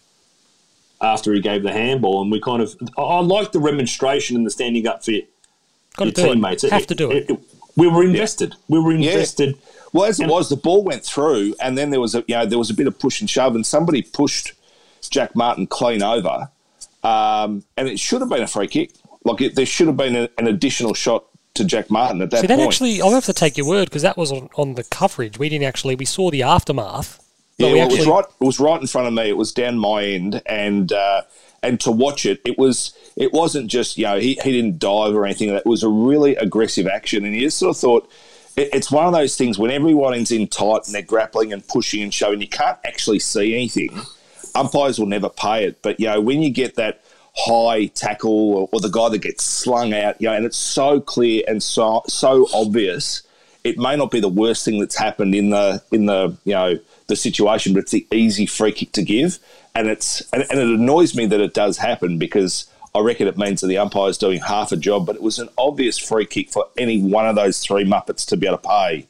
A: after he gave the handball, and we kind of I, I like the remonstration and the standing up for your,
C: Got to
A: your teammates.
C: it. Have to do it.
A: we were invested. We were invested.
B: Well, as it was, the ball went through, and then there was a you know there was a bit of push and shove, and somebody pushed Jack Martin clean over, um, and it should have been a free kick. Like it, there should have been a, an additional shot to Jack Martin at that
C: See, that
B: point.
C: actually, I'll have to take your word because that was on, on the coverage. We didn't actually, we saw the aftermath.
B: Yeah, well,
C: actually,
B: it was right. It was right in front of me. It was down my end, and uh, and to watch it, it was it wasn't just you know he, he didn't dive or anything. That was a really aggressive action, and you just sort of thought it, it's one of those things when everyone's in tight and they're grappling and pushing and shoving, you can't actually see anything. Umpires will never pay it, but you know when you get that high tackle or, or the guy that gets slung out, you know, and it's so clear and so so obvious it may not be the worst thing that's happened in the in the you know the situation, but it's the easy free kick to give, and it's and, and it annoys me that it does happen because I reckon it means that the umpire's doing half a job, but it was an obvious free kick for any one of those three muppets to be able to pay,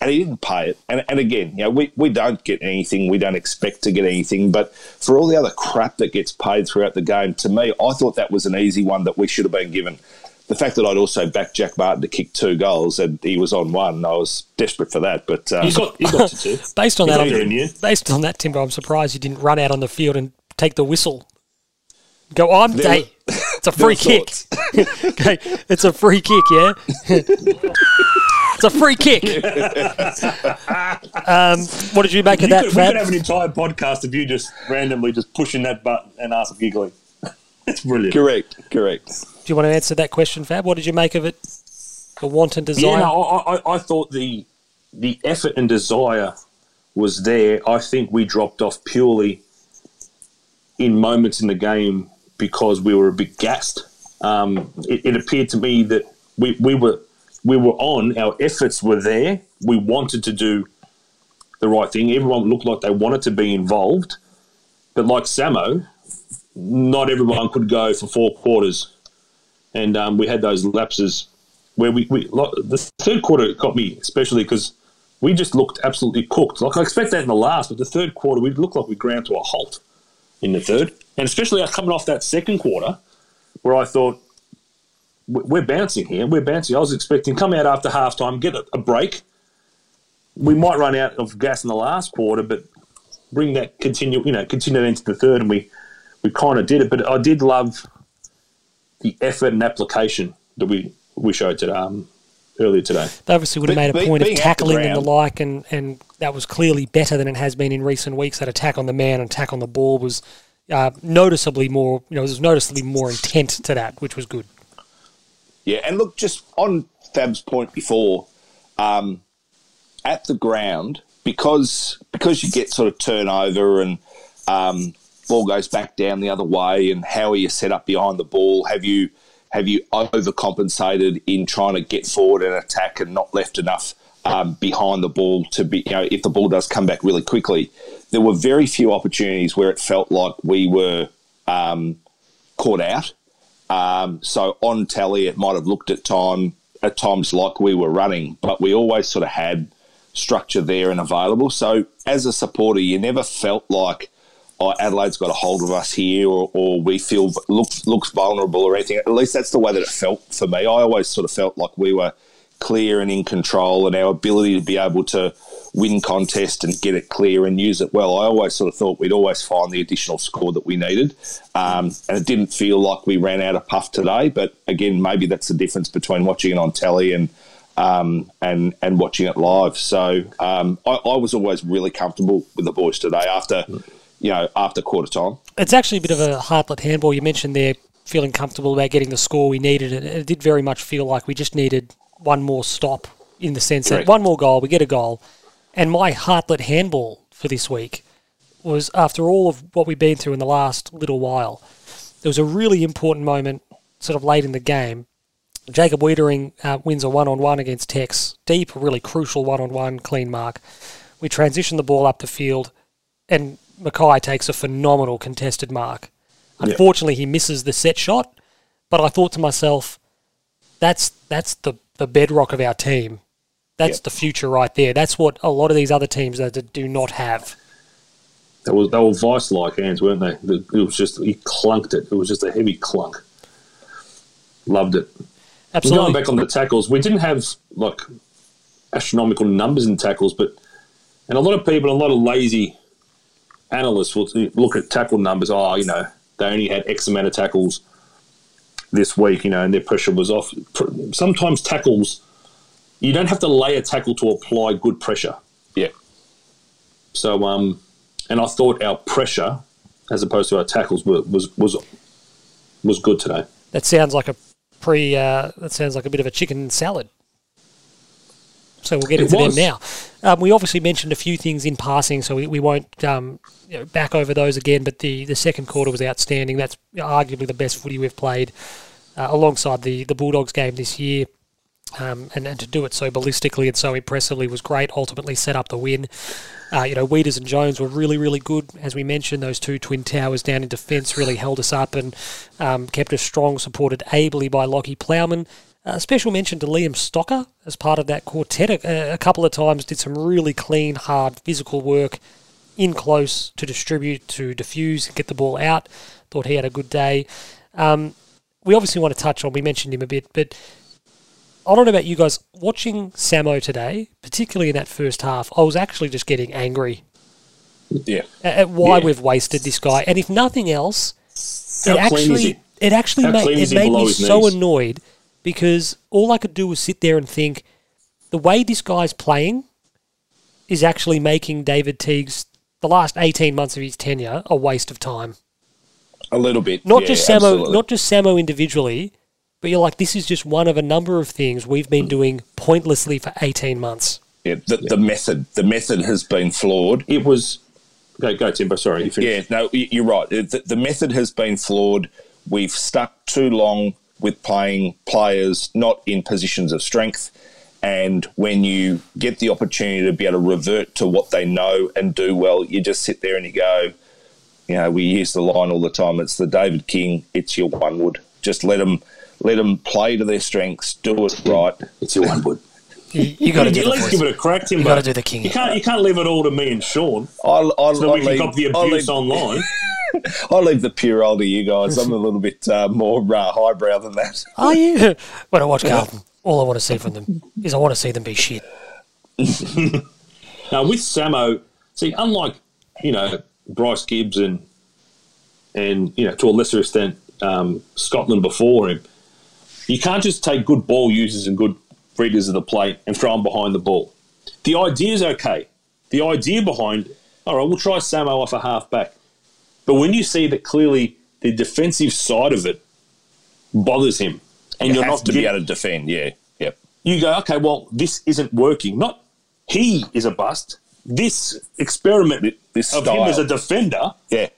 B: and he didn't pay it. And, and again, you know, we, we don't get anything, we don't expect to get anything, but for all the other crap that gets paid throughout the game, to me, I thought that was an easy one that we should have been given. the fact that I'd also backed Jack Martin to kick two goals and he was on one, I was desperate for that. But um,
A: He's got, he got to two.
C: Based on
A: He's
C: that,
A: not
C: I'm, based on that, Timber, I'm surprised you didn't run out on the field and take the whistle. Go, I'm
B: There
C: day. It's a free kick. okay, it's a free kick, yeah. It's a free kick. um, what did you make of that,
A: could, we could have an entire podcast of you just randomly just pushing that button and us giggling. it's brilliant.
B: Correct, correct.
C: Do you want to answer that question, Fab? What did you make of it? The wanton desire.
A: Yeah, no, I, I, I thought the the effort and desire was there. I think we dropped off purely in moments in the game because we were a bit gassed. Um, it, it appeared to me that we, we were we were on. Our efforts were there. We wanted to do the right thing. Everyone looked like they wanted to be involved, but like Samo, not everyone could go for four quarters, and um, we had those lapses where we, we like, the third quarter got me especially because we just looked absolutely cooked. Like I expect that in the last, but the third quarter we looked like we ground to a halt in the third, and especially coming off that second quarter where I thought "We- we're bouncing here, we're bouncing. I was expecting come out after halftime, get a, a break. We might run out of gas in the last quarter, but bring that continue, you know, continue that into the third, and we we kind of did it. But I did love the effort and application that we we showed today, um, earlier today.
C: They obviously would have made a
B: be-
C: point of
B: being at the
C: tackling and the like, and, and that was clearly better than it has been in recent weeks. That attack on the man and attack on the ball was uh, noticeably more, you know, there was noticeably more intent to that, which was good.
B: Yeah, and look, just on Fab's point before, um, at the ground because because you get sort of turnover and um, ball goes back down the other way, and how are you set up behind the ball? Have you have you overcompensated in trying to get forward and attack and not left enough um, behind the ball to be you know if the ball does come back really quickly? There were very few opportunities where it felt like we were um, caught out. Um, so on tally, it might have looked at time at times like we were running, but we always sort of had structure there and available. So as a supporter, you never felt like oh, Adelaide's got a hold of us here, or, or we feel looks looks vulnerable or anything. At least that's the way that it felt for me. I always sort of felt like we were clear and in control, and our ability to be able to win contest and get it clear and use it well. I always sort of thought we'd always find the additional score that we needed, um, and it didn't feel like we ran out of puff today. But again, maybe that's the difference between watching it on telly and um, and and watching it live. So um, I, I was always really comfortable with the boys today after you know after quarter time.
C: It's actually a bit of a heartlet handball. You mentioned there feeling comfortable about getting the score we needed, and it did very much feel like we just needed one more stop in the sense that one more goal, we get a goal. And my heartlet handball for this week was after all of what we've been through in the last little while, there was a really important moment sort of late in the game. Jacob Weitering uh, wins a one on one against Tex. Deep, really crucial one on one clean mark. We transition the ball up the field, and McKay takes a phenomenal contested mark. Unfortunately, he misses the set shot, but I thought to myself, that's that's the, the bedrock of our team. That's
B: Yep.
C: the future right there. That's what a lot of these other teams that do not have.
A: That was they were vice like hands, weren't they? It was just he clunked it. It was just a heavy clunk. Loved it. And
C: Absolutely.
A: going back on the tackles, we didn't have like astronomical numbers in tackles, but and a lot of people, a lot of lazy analysts will look at tackle numbers. Oh, you know, they only had X amount of tackles this week, you know, and their pressure was off. Sometimes tackles, you don't have to lay a tackle to apply good pressure.
B: Yeah,
A: So, um, and I thought our pressure, as opposed to our tackles, were, was was was good today.
C: That sounds like a pre. Uh, that sounds like a bit of a chicken salad. So we'll get
A: It
C: into them now. Um, we obviously mentioned a few things in passing, so we, we won't um, you know, back over those again. But the, the second quarter was outstanding. That's arguably the best footy we've played uh, alongside the, the Bulldogs game this year. Um, and, and to do it so ballistically and so impressively was great. Ultimately, set up the win. Uh, you know, Weeders and Jones were really, really good. As we mentioned, those two twin towers down in defence really held us up and um, kept us strong, supported ably by Lachie Plowman. Uh, special mention to Liam Stocker as part of that quartet. A, a couple of times did some really clean, hard, physical work in close to distribute, to diffuse, get the ball out. Thought he had a good day. Um, we obviously want to touch on. We mentioned him a bit, but I don't know about you guys. Watching Samo today, particularly in that first half, I was actually just getting angry
B: Yeah.
C: at, at why
A: Yeah.
C: we've wasted this guy. And if nothing else,
A: How
C: it actually it actually
A: How
C: made, it made me so
A: knees?
C: annoyed because all I could do was sit there and think the way this guy's playing is actually making David Teague's the last eighteen months of his tenure a waste of time.
B: A little bit.
C: Not
B: yeah,
C: just Samo,
B: absolutely.
C: not just Samo individually, but you're like this is just one of a number of things we've been doing pointlessly for eighteen months.
B: Yeah, the, the method. The method has been flawed.
A: It was. Go, go, Timbo. Sorry, You
B: yeah, no, you're right. The, the method has been flawed. We've stuck too long with playing players not in positions of strength. And when you get the opportunity to be able to revert to what they know and do well, you just sit there and you go, you know, we use the line all the time. It's the David King. It's your one wood. Just let them let them play to their strengths. Do it right.
A: It's your one wood.
C: You, you got to
A: At
C: do the
A: least
C: voice.
A: give it a crack, Timbo.
C: gotta do the king.
A: You can't. You can't leave it all to me and Sean.
B: I'll, I'll,
A: So
B: I'll
A: we can
B: leave,
A: cop the
B: I'll
A: abuse
B: leave-
A: online.
B: I'll leave the puerile to you guys. I'm a little bit uh, more uh, highbrow than that.
C: Are you? When I watch Carlton, all I want to see from them is I want to see them be shit.
A: Now with Samo, see, unlike you know Bryce Gibbs and and you know to a lesser extent um, Scotland before him, you can't just take good ball users and good readers of the plate and throw them behind the ball. The idea is okay. The idea behind, all right, we'll try Samo off a half back, but when you see that clearly the defensive side of it bothers him, and
B: You
A: you're not
B: to be able to defend. Yeah, yep.
A: you go, okay, well, this isn't working. Not he is a bust. This experiment
B: This
A: of him
B: style.
A: as a defender
B: Yeah,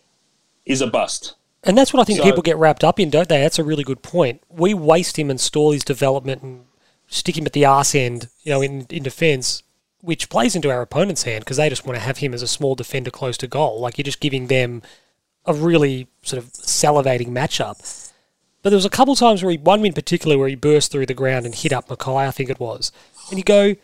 A: is a bust.
C: And that's what I think
A: So-
C: people get wrapped up in, don't they? That's a really good point. We waste him and stall his development and stick him at the arse end, you know, in, in defence, which plays into our opponent's hand because they just want to have him as a small defender close to goal. Like you're just giving them a really sort of salivating matchup. But there was a couple times where he, one in particular, where he burst through the ground and hit up McKay, I think it was. And you go,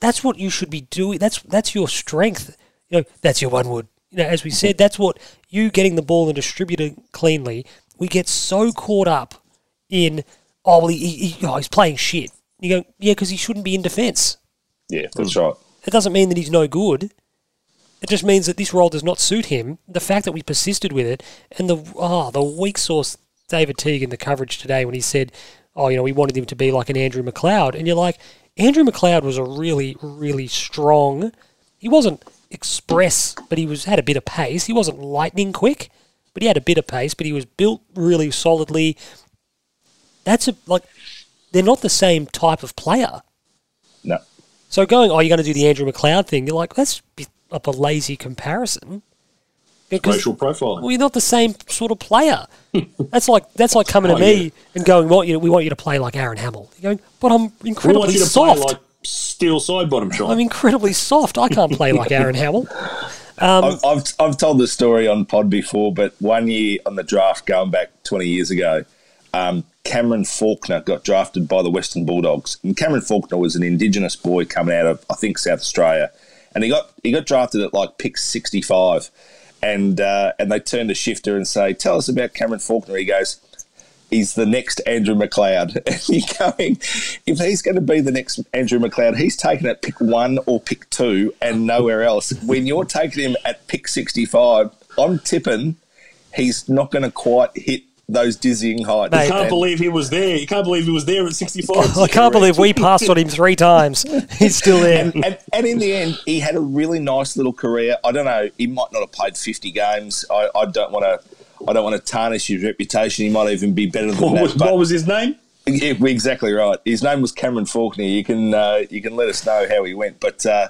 C: that's what you should be doing. That's that's your strength. You know, that's your one wood. You know, as we said, that's what you getting the ball and distributing cleanly. We get so caught up in oh well, he, he, oh, he's playing shit. You go, yeah, because he shouldn't be in defence.
B: yeah, that's right.
C: It doesn't mean that he's no good. It just means that this role does not suit him. The fact that we persisted with it, and the oh, the weak source David Teague in the coverage today when he said, "Oh, you know, we wanted him to be like an Andrew McLeod," and you're like, Andrew McLeod was a really, really strong. He wasn't express, but he was had a bit of pace. He wasn't lightning quick, but he had a bit of pace. But he was built really solidly. That's a like, they're not the same type of player.
B: No,
C: So going, oh, you're going to do the Andrew McLeod thing. You're like, that's a a lazy comparison. Because
A: Racial profiling.
C: well, you're not the same sort of player. that's like that's like coming to oh, me and going, "What you? We want you to play like Aaron Hamill." You're going, but I'm incredibly
A: want you to
C: soft.
A: Play like Steele Sidebottom Sean.
C: I'm incredibly soft. I can't play like Aaron Hamill.
B: I've, I've I've told this story on Pod before, but one year on the draft, going back twenty years ago, um, Cameron Faulkner got drafted by the Western Bulldogs, and Cameron Faulkner was an Indigenous boy coming out of I think South Australia, and he got he got drafted at like pick sixty five, and uh, and they turned to Shifter and say, "Tell us about Cameron Faulkner." He goes. He's the next Andrew McLeod. And you're going, if he's going to be the next Andrew McLeod, he's taken at pick one or pick two and nowhere else. When you're taking him at pick 65, I'm tipping he's not going to quite hit those dizzying heights.
C: Mate,
A: you can't
B: And-
A: believe he was there. You can't believe he was there at 65.
C: I can't believe we passed on him three times. He's still there.
B: and, and, and in the end, he had a really nice little career. I don't know. He might not have played 50 games. I, I don't want to. I don't want to tarnish his reputation. He might even be better than
A: What
B: that.
A: was,
B: but-
A: what was his name?
B: Yeah, we're exactly right. His name was Cameron Faulkner. You can uh, you can let us know how he went, but uh,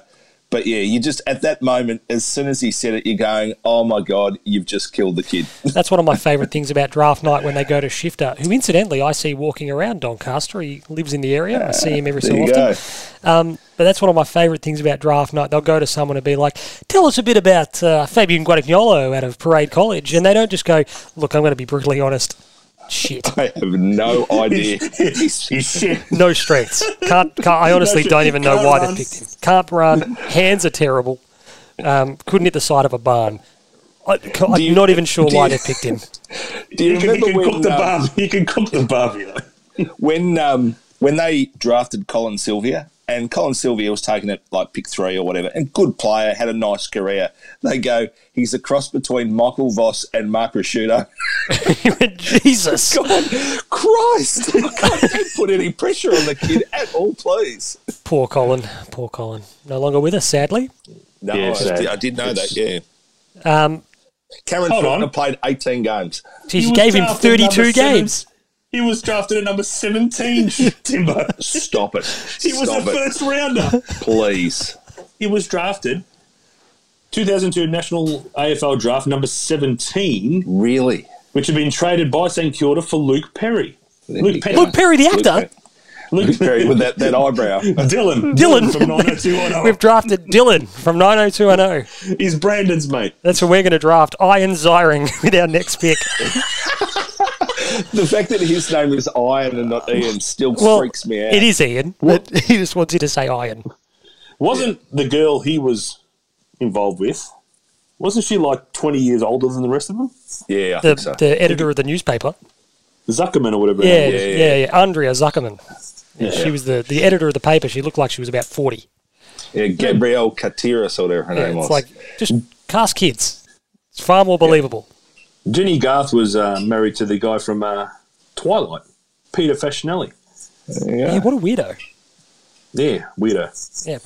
B: but yeah, you just at that moment, as soon as he said it, you're going, "Oh my god, you've just killed the kid."
C: That's one of my favourite things about draft night when they go to Shifter, who incidentally I see walking around Doncaster. He lives in the area. I see him every so often.
B: go.
C: Um, but that's one of my favourite things about draft night. They'll go to someone and be like, "Tell us a bit about uh, Fabian Guadagnolo out of Parade College," and they don't just go, "Look, I'm going to be brutally honest. Shit,
B: I have no idea.
A: He's shit.
C: no strengths. Can't. can't I honestly
A: No,
C: don't even know why
A: run.
C: they picked him. Can't run. Hands are terrible. Um, couldn't hit the side of a barn. I, I'm
B: you-
C: not even sure why
B: you-
C: they picked him.
B: Do you
A: You can, you can
B: when,
A: cook the
B: um,
A: barb. You can cook the barbie. though.
B: when um, when they drafted Colin Sylvia, and Colin Sylvia was taken at like pick three or whatever, and good player, had a nice career. They go, he's a cross between Michael Voss and Mark Ricciuto.
C: Jesus.
B: God, Christ! Don't put any pressure on the kid at all, please.
C: Poor Colin. Poor Colin. No longer with us, sadly.
B: No,
A: Yeah,
B: I,
A: sad.
B: did, I did know
A: It's-
B: that. Yeah,
C: Um,
B: Cameron
A: Hold
B: Fulton
A: on.
B: played 18 games.
C: geez,
A: He
C: you gave him 32
A: games. seven.
C: Games.
A: He was drafted at number 17, Timber.
B: Stop it!
A: He was
B: Stop
A: the
B: it,
A: first rounder.
B: please.
A: He was drafted 2002 National AFL Draft number 17,
B: Really?
A: which had been traded by St Kilda for Luke Perry.
B: There
A: Luke
B: you
A: Perry.
C: Luke Perry, the actor.
A: Luke
B: Luke Perry with that, that eyebrow.
A: Dylan.
C: Dylan.
A: from 90210.
C: We've drafted Dylan from 90210.
A: He's Brandon's mate.
C: That's who we're going to draft. Iron Ziering with our next pick.
B: the fact that his name is Iron and not Ian still
C: Well,
B: freaks me out.
C: it is Ian, but he just wants you to say Iron.
A: Wasn't the girl he was involved with, wasn't she like 20 years older than the rest of them?
B: Yeah, I
C: The,
B: think so.
C: the editor of the newspaper.
A: Zuckerman or whatever. her
C: Yeah,
A: name
C: yeah,
A: was.
C: yeah,
B: yeah.
C: Andrea Zuckerman. Yeah, She was the, the editor of the paper. She looked like she was about 40.
B: Yeah, Gabrielle Carteris or whatever her
C: Yeah,
B: name
C: it's
B: was.
C: like, just cast kids. It's far more believable.
A: Jennie Garth was uh, married to the guy from uh, Twilight, Peter Facinelli.
C: Yeah,
B: yeah.
C: what a weirdo.
A: Yeah, weirdo.
C: Yeah.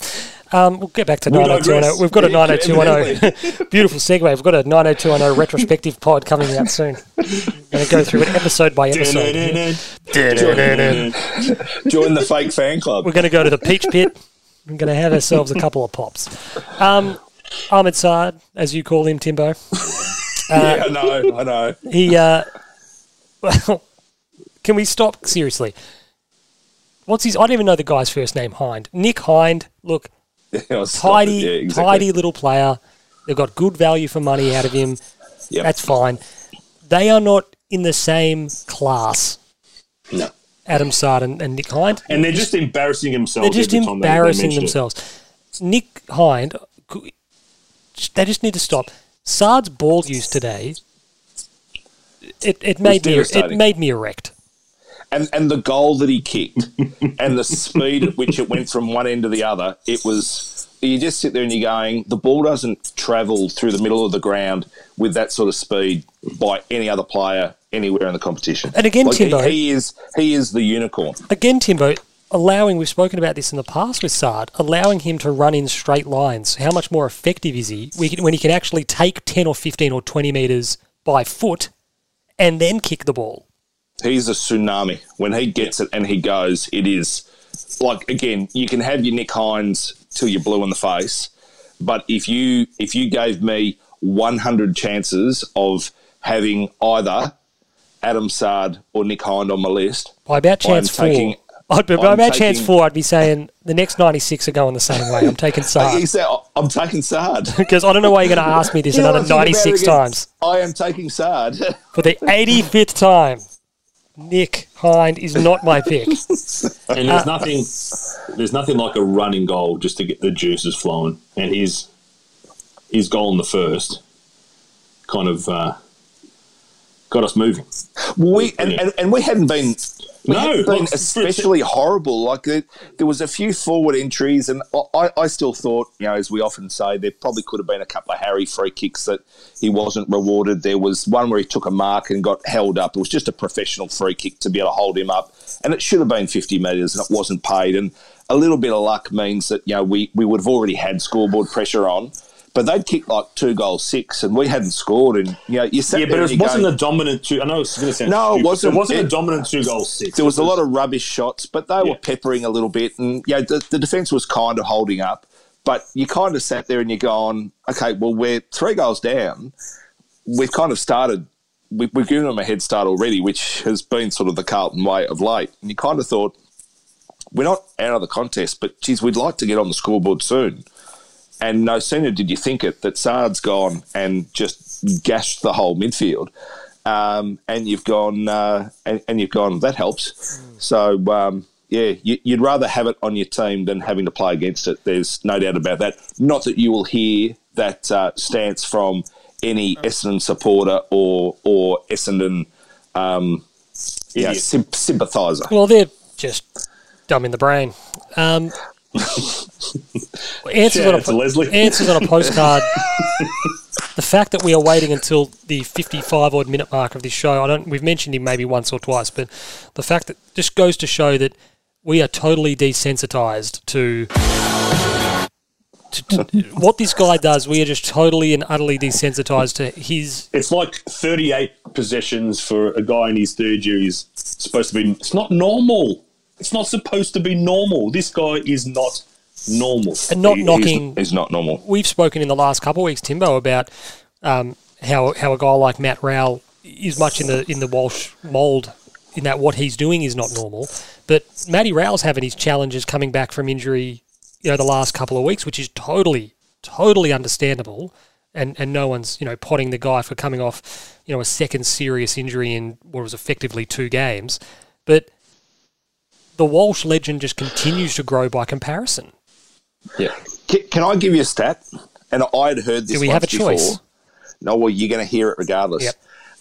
C: Um, we'll get back to
A: We
C: 90210. We've got a
B: Yeah,
C: 90210. Beautiful segue. We've got a 90210 retrospective pod coming out soon. Going to go through it episode by episode.
B: Join the fake fan club.
C: We're going to go to the Peach Pit. We're going to have ourselves a couple of pops. Um, Ahmed Saad, as you call him, Timbo.
B: Yeah, I know, I know.
C: He, uh, well, can we stop seriously? What's his? I don't even know the guy's first name. Hind. Nick Hind. Look,
B: Yeah,
C: tidy.
B: Yeah, exactly.
C: tidy little player. They've got good value for money out of him.
B: Yep.
C: That's fine. They are not in the same class.
A: No.
C: Adam Saad and, Nick Hind.
A: And they're just embarrassing themselves.
C: They're just
A: time they- they
C: embarrassing
A: it.
C: themselves. Nick Hind, they just need to stop. Saad's ball use today. It, it made me it made me erect.
B: and and the goal that he kicked and the speed at which it went from one end to the other, it was you just sit there and you're going, the ball doesn't travel through the middle of the ground with that sort of speed by any other player anywhere in the competition.
C: And again,
B: Like, he-
C: Timbo-
B: he, is he is the unicorn.
C: Again, Timbo, allowing we've spoken about this in the past with Saad, allowing him to run in straight lines. How much more effective is he when he can actually take ten or fifteen or twenty meters by foot and then kick the ball?
B: He's a tsunami. When he gets it and he goes, it is like again, you can have your Nick Hines till you're blue in the face, but if you if you gave me 100 chances of having either Adam Saad or Nick Hind on my list,
C: By about chance
B: I'm
C: four, I'd, by
B: I'm
C: about chance
B: taking-
C: four, I'd be saying the next ninety six are going the same way. I'm taking Saad
B: he said, I'm taking Saad.
C: because I don't know why you're going to ask me this
B: You
C: another
B: what, think about
C: ninety
B: it
C: six
B: again.
C: times
B: I am taking Saad.
C: for the eighty fifth time. Nick Hind is not my pick.
A: And
C: Uh,
A: there's nothing, there's nothing like a running goal just to get the juices flowing. And his his goal in the first kind of uh, got us moving.
B: we and, and, and we hadn't been we
A: No,
B: been especially horrible. Like there, there was a few forward entries, and I, I still thought, you know, as we often say, there probably could have been a couple of Harry free kicks that he wasn't rewarded. There was one where he took a mark and got held up. It was just a professional free kick to be able to hold him up, and it should have been fifty metres, and it wasn't paid. And a little bit of luck means that you know we we would have already had scoreboard pressure on. But they'd kicked like two goals six, and we hadn't scored. And you know, you sat
A: Yeah, but it
B: you
A: wasn't
B: go,
A: a dominant two. I know it's going to sound
B: No, it
A: stupid.
B: wasn't.
A: It wasn't a dominant two goal six.
B: there was a lot of rubbish shots, but they
A: Yeah.
B: were peppering a little bit, and yeah, the, the defence was kind of holding up. But you kind of sat there and you're going, okay, well, we're three goals down. We've kind of started. We, we've given them a head start already, which has been sort of the Carlton way of late. And you kind of thought, we're not out of the contest, but geez, we'd like to get on the scoreboard soon. And no sooner did you think it that Saad's gone and just gashed the whole midfield. Um, and you've gone, uh, and, and you've gone, that helps. So, um, yeah, you, you'd rather have it on your team than having to play against it. There's no doubt about that. Not that you will hear that uh, stance from any Essendon supporter or or Essendon um, yeah,
A: Idiot.
B: sym- sympathiser.
C: Well, they're just dumb in the brain. Um, answers, on
A: Leslie.
C: answers on a postcard. the fact that we are waiting until the 55 odd minute mark of this show, I don't. We've mentioned him maybe once or twice, but the fact that just goes to show that we are totally desensitized to. To, to what this guy does, we are just totally and utterly desensitized to his
A: It's like 38 possessions for a guy in his third year is supposed to be. It's not normal. It's not supposed to be normal. This guy is not normal.
C: and not
B: He-
C: knocking
B: He's, not normal.
C: we've spoken in the last couple of weeks, Timbo, about um, how how a guy like Matt Rowell is much in the in the Walsh mould in that what he's doing is not normal. But Matty Rowell's having his challenges coming back from injury, you know, the last couple of weeks, which is totally totally understandable. And and no one's you know potting the guy for coming off you know a second serious injury in what was effectively two games, but. The Walsh legend just continues to grow by comparison.
B: Yeah. Can, I give you a stat? And I'd heard this
C: Do we have a
B: before.
C: choice?
B: No, well, you're going to hear it regardless.
C: Yep.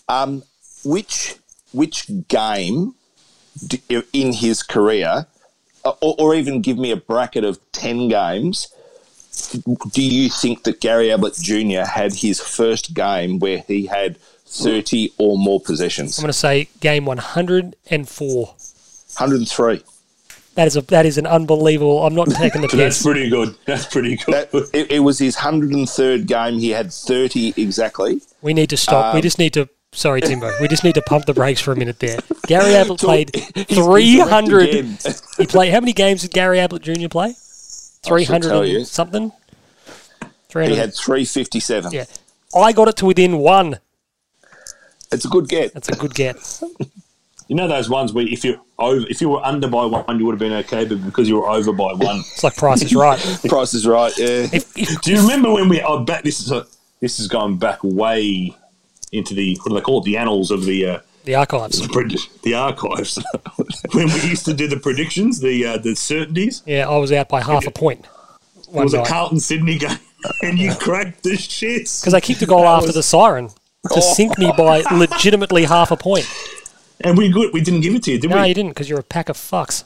B: Um, which which game in his career, uh, or, or even give me a bracket of ten games, do you think that Gary Ablett Jr. had his first game where he had thirty or more possessions?
C: I'm going to say game 104.
B: 103.
C: That is a that is an unbelievable. I'm not taking the
A: So that's pretty good. That's pretty good.
B: That, it, it was his 103rd game. He had 30 exactly.
C: We need to stop. we
B: Um,
C: just need to. Sorry, Timbo. We just need to pump the brakes for a minute there. Gary Ablett played
B: He's- he's
C: 300.
B: again.
C: He played. How many games did Gary Ablett Jr. play? 300
B: tell
C: and
B: you.
C: something.
B: He had 357.
C: yeah. I got it to within one.
B: It's a good get.
C: That's a good get.
A: You know those ones where if you over, if you were under by one, you would have been okay, but because you were over by one.
C: It's like Price is Right.
B: Price is right. Yeah.
C: If, if,
A: Do you remember when we? Oh, back. This is a, this is going back way into the what do they call it? The annals of the uh,
C: the archives.
A: pred- the archives. when we used to do the predictions, the uh, the certainties.
C: Yeah, I was out by half a point.
A: It
C: One
A: was a. Carlton Sydney game, and you cracked the shits
C: Because they kicked the goal
A: That
C: after
A: was-
C: the siren to sink me by legitimately half a point.
A: And we good. We didn't give it to you, did
C: No,
A: we?
C: No, you didn't, because you're a pack of fucks.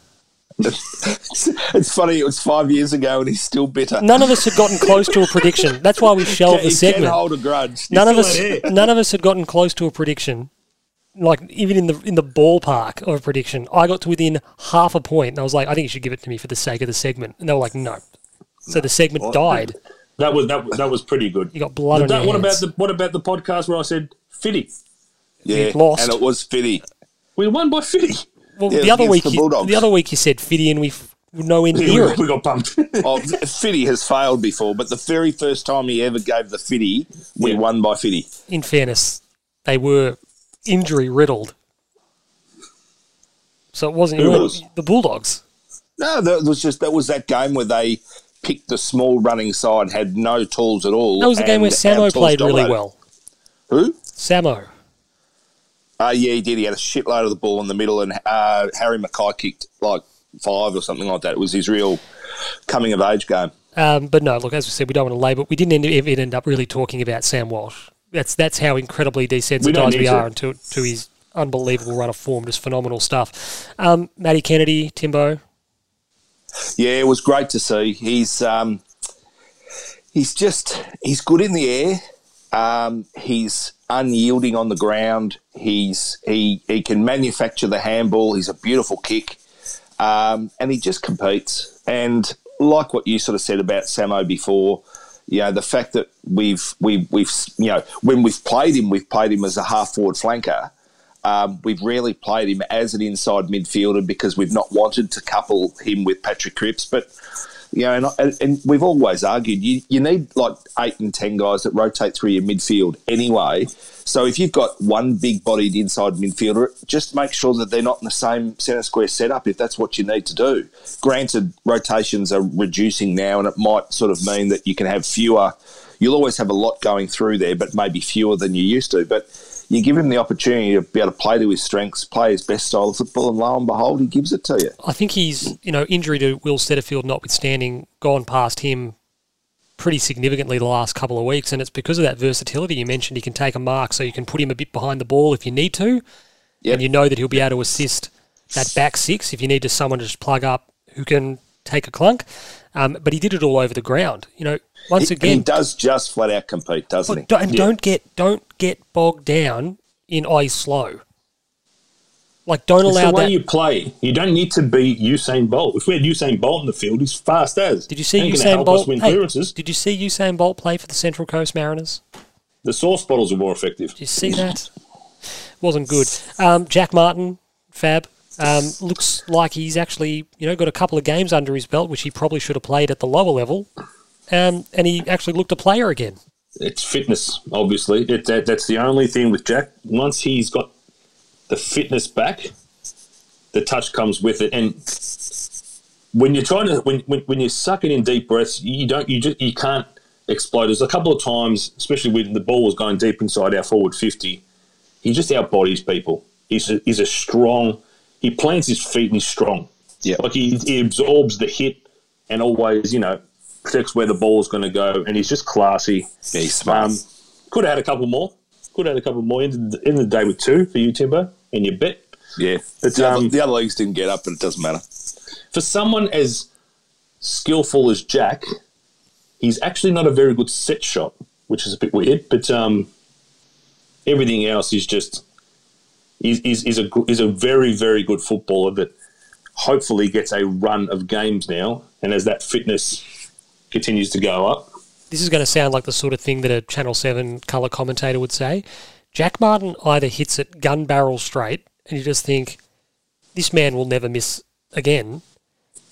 B: it's funny. It was five years ago, and he's still bitter.
C: None of us had gotten close to a prediction. That's why we shelved
B: he
C: the
B: can
C: segment.
B: hold a grudge.
C: None of us,
A: had
C: none of us had gotten close to a prediction. Like even in the in the ballpark of a prediction, I got to within half a point, and I was like, I think you should give it to me for the sake of the segment. And they were like, no. So the segment died.
A: That was that, that was pretty good.
C: You got blood on
A: That-
C: your
A: what
C: hands.
A: about the what about the podcast where I said Fitty?
B: Yeah,
C: lost.
B: and it was Fitty.
A: We won by Fitty.
C: well,
B: yeah,
C: the other week,
B: the
C: you, the other week you said Fiddy, and we f- were nowhere
A: We,
C: near it.
A: we got pumped.
B: Oh, Fitty has failed before, but the very first time he ever gave the Fitty, we
A: Yeah.
B: won by Fitty.
C: In fairness, they were injury riddled. So it wasn't
A: Who was?
C: the Bulldogs.
B: No, that was just that was that game where they picked the small running side, had no tools at all.
C: That was the game where Samo played really well.
B: Who?
C: Samo.
B: Uh, yeah, he did. He had a shitload of the ball in the middle, and uh, Harry McKay kicked like five or something like that. It was his real coming of age game.
C: Um, but no, look, as we said, we don't want to label. We didn't end, even end up really talking about Sam Walsh. That's that's how incredibly desensitized we,
A: need
C: are
A: to.
C: to, to his unbelievable run of form, just phenomenal stuff. Um, Matty Kennedy, Timbo,
B: Yeah, it was great to see. He's um, he's just he's good in the air. Um, he's unyielding on the ground. He's he he can manufacture the handball. He's a beautiful kick, um, and he just competes. And like what you sort of said about Samo before, you know the fact that we've we've we've you know when we've played him, we've played him as a half forward flanker. Um, we've rarely played him as an inside midfielder because we've not wanted to couple him with Patrick Cripps. But you know, and, and, we've always argued you, you need like eight and ten guys that rotate through your midfield anyway. So if you've got one big-bodied inside midfielder, just make sure that they're not in the same centre square setup if that's what you need to do. Granted, rotations are reducing now, and it might sort of mean that you can have fewer. You'll always have a lot going through there, but maybe fewer than you used to. But you give him the opportunity to be able to play to his strengths, play his best style of football, and lo and behold, he gives it to you.
C: I think he's, you know, injury to Will Setterfield notwithstanding, gone past him pretty significantly the last couple of weeks, and it's because of that versatility you mentioned. He can take a mark, so you can put him a bit behind the ball if you need to,
B: Yep.
C: and you know that he'll be able to assist that back six if you need to someone to just plug up who can take a clunk. Um, but he did it all over the ground. You know, once
B: He,
C: again,
B: he does just flat out compete, doesn't he?
C: And don't get don't get bogged down in I slow. Like don't
A: It's
C: allow
A: the way
C: that.
A: you play. You don't need to be Usain Bolt. If we had Usain Bolt in the field, he's fast as.
C: did you see
A: Ain't
C: Usain Bolt?
A: win
C: hey,
A: clearances.
C: did you see Usain Bolt play for the Central Coast Mariners?
A: The sauce bottles are more effective.
C: Did you see that? Wasn't good. Um, Jack Martin, Fab, um, looks like he's actually you know got a couple of games under his belt, which he probably should have played at the lower level, um, and he actually looked a player again.
A: It's fitness, obviously. It, that, that's the only thing with Jack. Once he's got the fitness back, the touch comes with it. And when you're trying to, when, when, when you're sucking in deep breaths, you don't, you just, you can't explode. There's a couple of times, especially when the ball was going deep inside our forward 50, he just outbodies people. He's a, he's a strong, he plants his feet and he's strong.
B: Yeah.
A: Like he, he absorbs the hit and always, you know, protects where the ball's going to go. And he's just classy.
B: Yeah, he's smart.
A: Um, could have had a couple more. Could have had a couple more. Ended the, the day with two for you, Timbo, and your bet.
B: yeah. The, other,
A: um,
B: the other leagues didn't get up, but it doesn't matter.
A: For someone as skillful as Jack, he's actually not a very good set shot, which is a bit weird. But um, everything else is just is, is, is a is a very very good footballer that hopefully gets a run of games now, and as that fitness continues to go up,
C: This is going to sound like the sort of thing that a Channel 7 colour commentator would say. Jack Martin either hits it gun barrel straight, and you just think, this man will never miss again,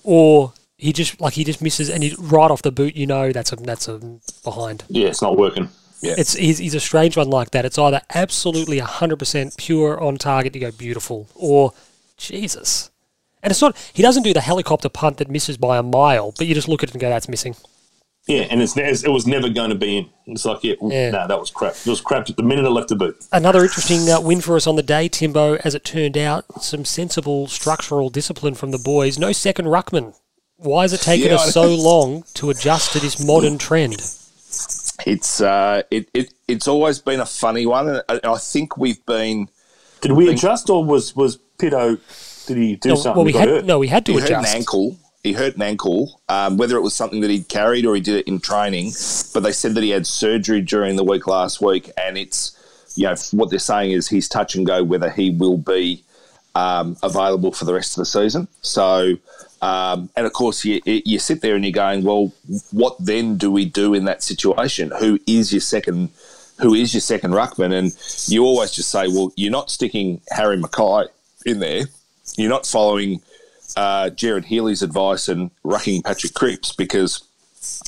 C: or he just like he just misses, and he, right off the boot, you know that's a that's a behind.
A: yeah, it's not working.
B: Yeah.
C: It's he's, he's a strange one like that. It's either absolutely hundred percent pure on target, you go beautiful, or Jesus. And it's not he doesn't do the helicopter punt that misses by a mile, but you just look at it and go, that's missing.
A: Yeah, and it's it was never going to be in. It's like, yeah,
C: Yeah.
A: no, that was crap. It was crap at the minute I left the boot.
C: Another interesting uh, win for us on the day, Timbo, as it turned out. Some sensible structural discipline from the boys. No second ruckman. Why has it taken
B: Yeah,
C: us so long to adjust to this modern trend?
B: It's uh, it, it it's always been a funny one, and I, I think we've been
A: Did we adjust, or was was Pito? Did he do
C: No,
A: something?
C: well, we had
A: hurt?
C: no, we had to
B: he hurt an ankle. He hurt an ankle. Um, whether it was something that he'd carried or he did it in training, but they said that he had surgery during the week last week, and it's you know what they're saying is he's touch and go whether he will be um, available for the rest of the season. So, um, and of course, you, you sit there and you're going, well, what then do we do in that situation? Who is your second? Who is your second ruckman? And you always just say, well, you're not sticking Harry McKay in there. You're not following uh, Jared Healy's advice and rucking Patrick Cripps because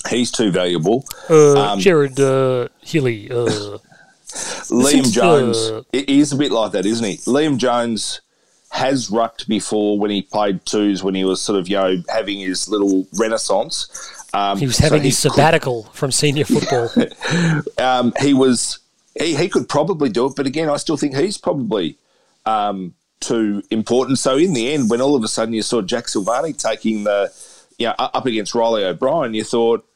B: he's too valuable.
C: Uh,
B: Um,
C: Jared uh, Healy. Uh,
B: Liam Jones,
C: uh,
B: it is a bit like that, isn't he? Liam Jones has rucked before when he played twos when he was sort of you know having his little renaissance. Um,
C: he was having
B: he
C: his sabbatical from senior football.
B: um, he was he, he could probably do it, but again, I still think he's probably um, too important. So in the end, when all of a sudden you saw Jack Silvagni taking the you know, up against Reilly O'Brien, you thought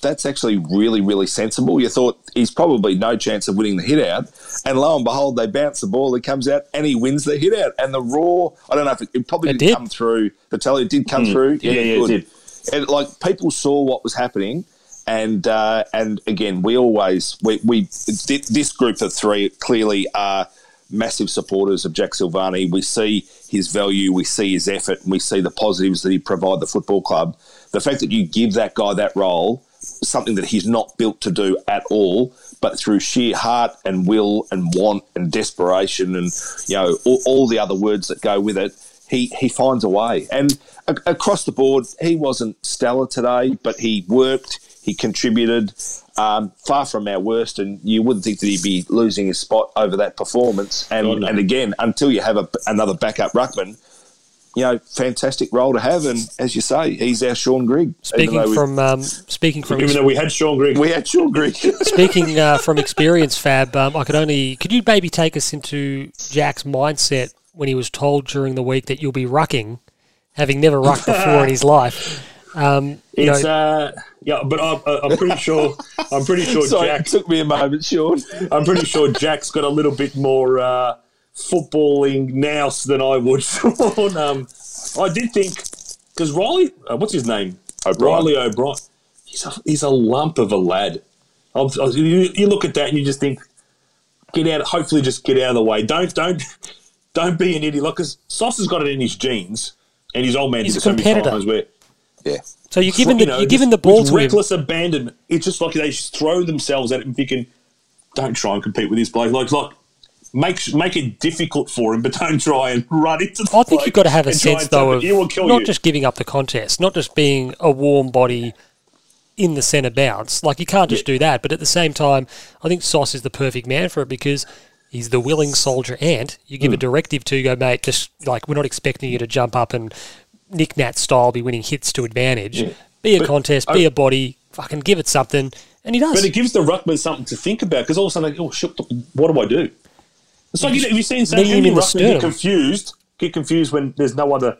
B: that's actually really really sensible. You thought he's probably no chance of winning the hit out, and lo and behold, they bounce the ball, he comes out and he wins the hit out. And the raw, I don't know if it, it probably
C: It
B: didn't
C: did.
B: come through the telly. It did come through.
A: Yeah, yeah, it did.
B: And like people saw what was happening, and uh, and again, we always we, we this group of three clearly are massive supporters of Jack Silvagni. We see his value, we see his effort, and we see the positives that he provide the football club. The fact that you give that guy that role, something that he's not built to do at all, but through sheer heart and will and want and desperation and you know all, all the other words that go with it, he he finds a way. And a- across the board, he wasn't stellar today, but he worked, he contributed. Um, far from our worst, and you wouldn't think that he'd be losing his spot over that performance. And
A: God, no.
B: and again, until you have a, another backup ruckman, you know, fantastic role to have. And as you say, he's our Shaun Grigg.
C: Speaking
B: though we-
C: from um, speaking from
A: Even though we had Shaun Grigg,
B: we had Shaun Grigg.
C: Speaking uh, from experience, Fab, um, I could only. Could you maybe take us into Jack's mindset when he was told during the week that you'll be rucking, having never rucked before in his life? Um, you
A: It's
C: know,
A: uh, yeah, but I'm, I'm pretty sure. I'm pretty sure
B: Sorry,
A: Jack.
B: it took me a moment, Sean.
A: I'm pretty sure Jack's got a little bit more uh, footballing nous than I would. Sean. um, I did think because Riley, uh, what's his name?
B: O'Brien.
A: Reilly O'Brien. He's a, he's a lump of a lad. I'm, I- you, you look at that and you just think, get out. Hopefully, just get out of the way. Don't don't don't be an idiot. Like, because Sauce has got it in his genes, and his old man
C: He's
A: did
C: a
A: it so many
C: competitor.
A: times where
B: Yeah.
C: so you're giving the
A: you know,
C: you're giving the ball
A: with
C: to him.
A: reckless abandonment. It's just like they just throw themselves at it and thinking, "Don't try and compete with this bloke." Like, like make make it difficult for him, but don't try and run into. The
C: I think you've got to have a sense though of not
A: you.
C: just giving up the contest, not just being a warm body in the centre bounce. Like you can't just do that, but at the same time, I think Sauce is the perfect man for it because he's the willing soldier ant. You
A: Hmm.
C: give a directive to go, mate. Just like we're not expecting you to jump up and Nick Nat style be winning hits to advantage. Be a
A: But
C: contest, be a body. Fucking give it something, and he does.
A: But it gives the ruckman something to think about because all of a sudden, they, oh shit, what do I do? It's like you know, have you seen some
C: knee him in the
A: get confused? Get confused when there's no other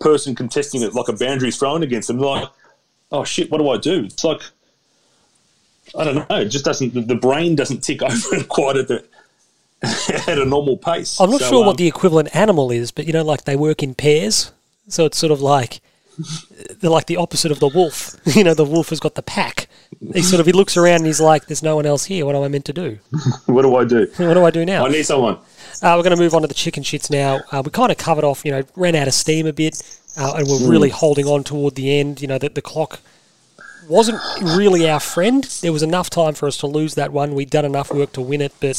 A: person contesting it, like a boundary's thrown against them. Like, oh shit, what do I do? It's like I don't know. It just doesn't. The, the brain doesn't tick over quite at the at a normal pace.
C: I'm not
A: So,
C: sure
A: um,
C: what the equivalent animal is, but you know, like they work in pairs, so it's sort of like they're like the opposite of the wolf. you know, the wolf has got the pack. He sort of he looks around and he's like, "There's no one else here. What am I meant to do?
A: What do I do?
C: What do I do now?"
A: I need someone.
C: Uh, we're going to move on to the chicken shits now. Uh, we kind of covered off, you know, ran out of steam a bit, uh, and we're really holding on toward the end. You know, that the clock wasn't really our friend. There was enough time for us to lose that one. We'd done enough work to win it, but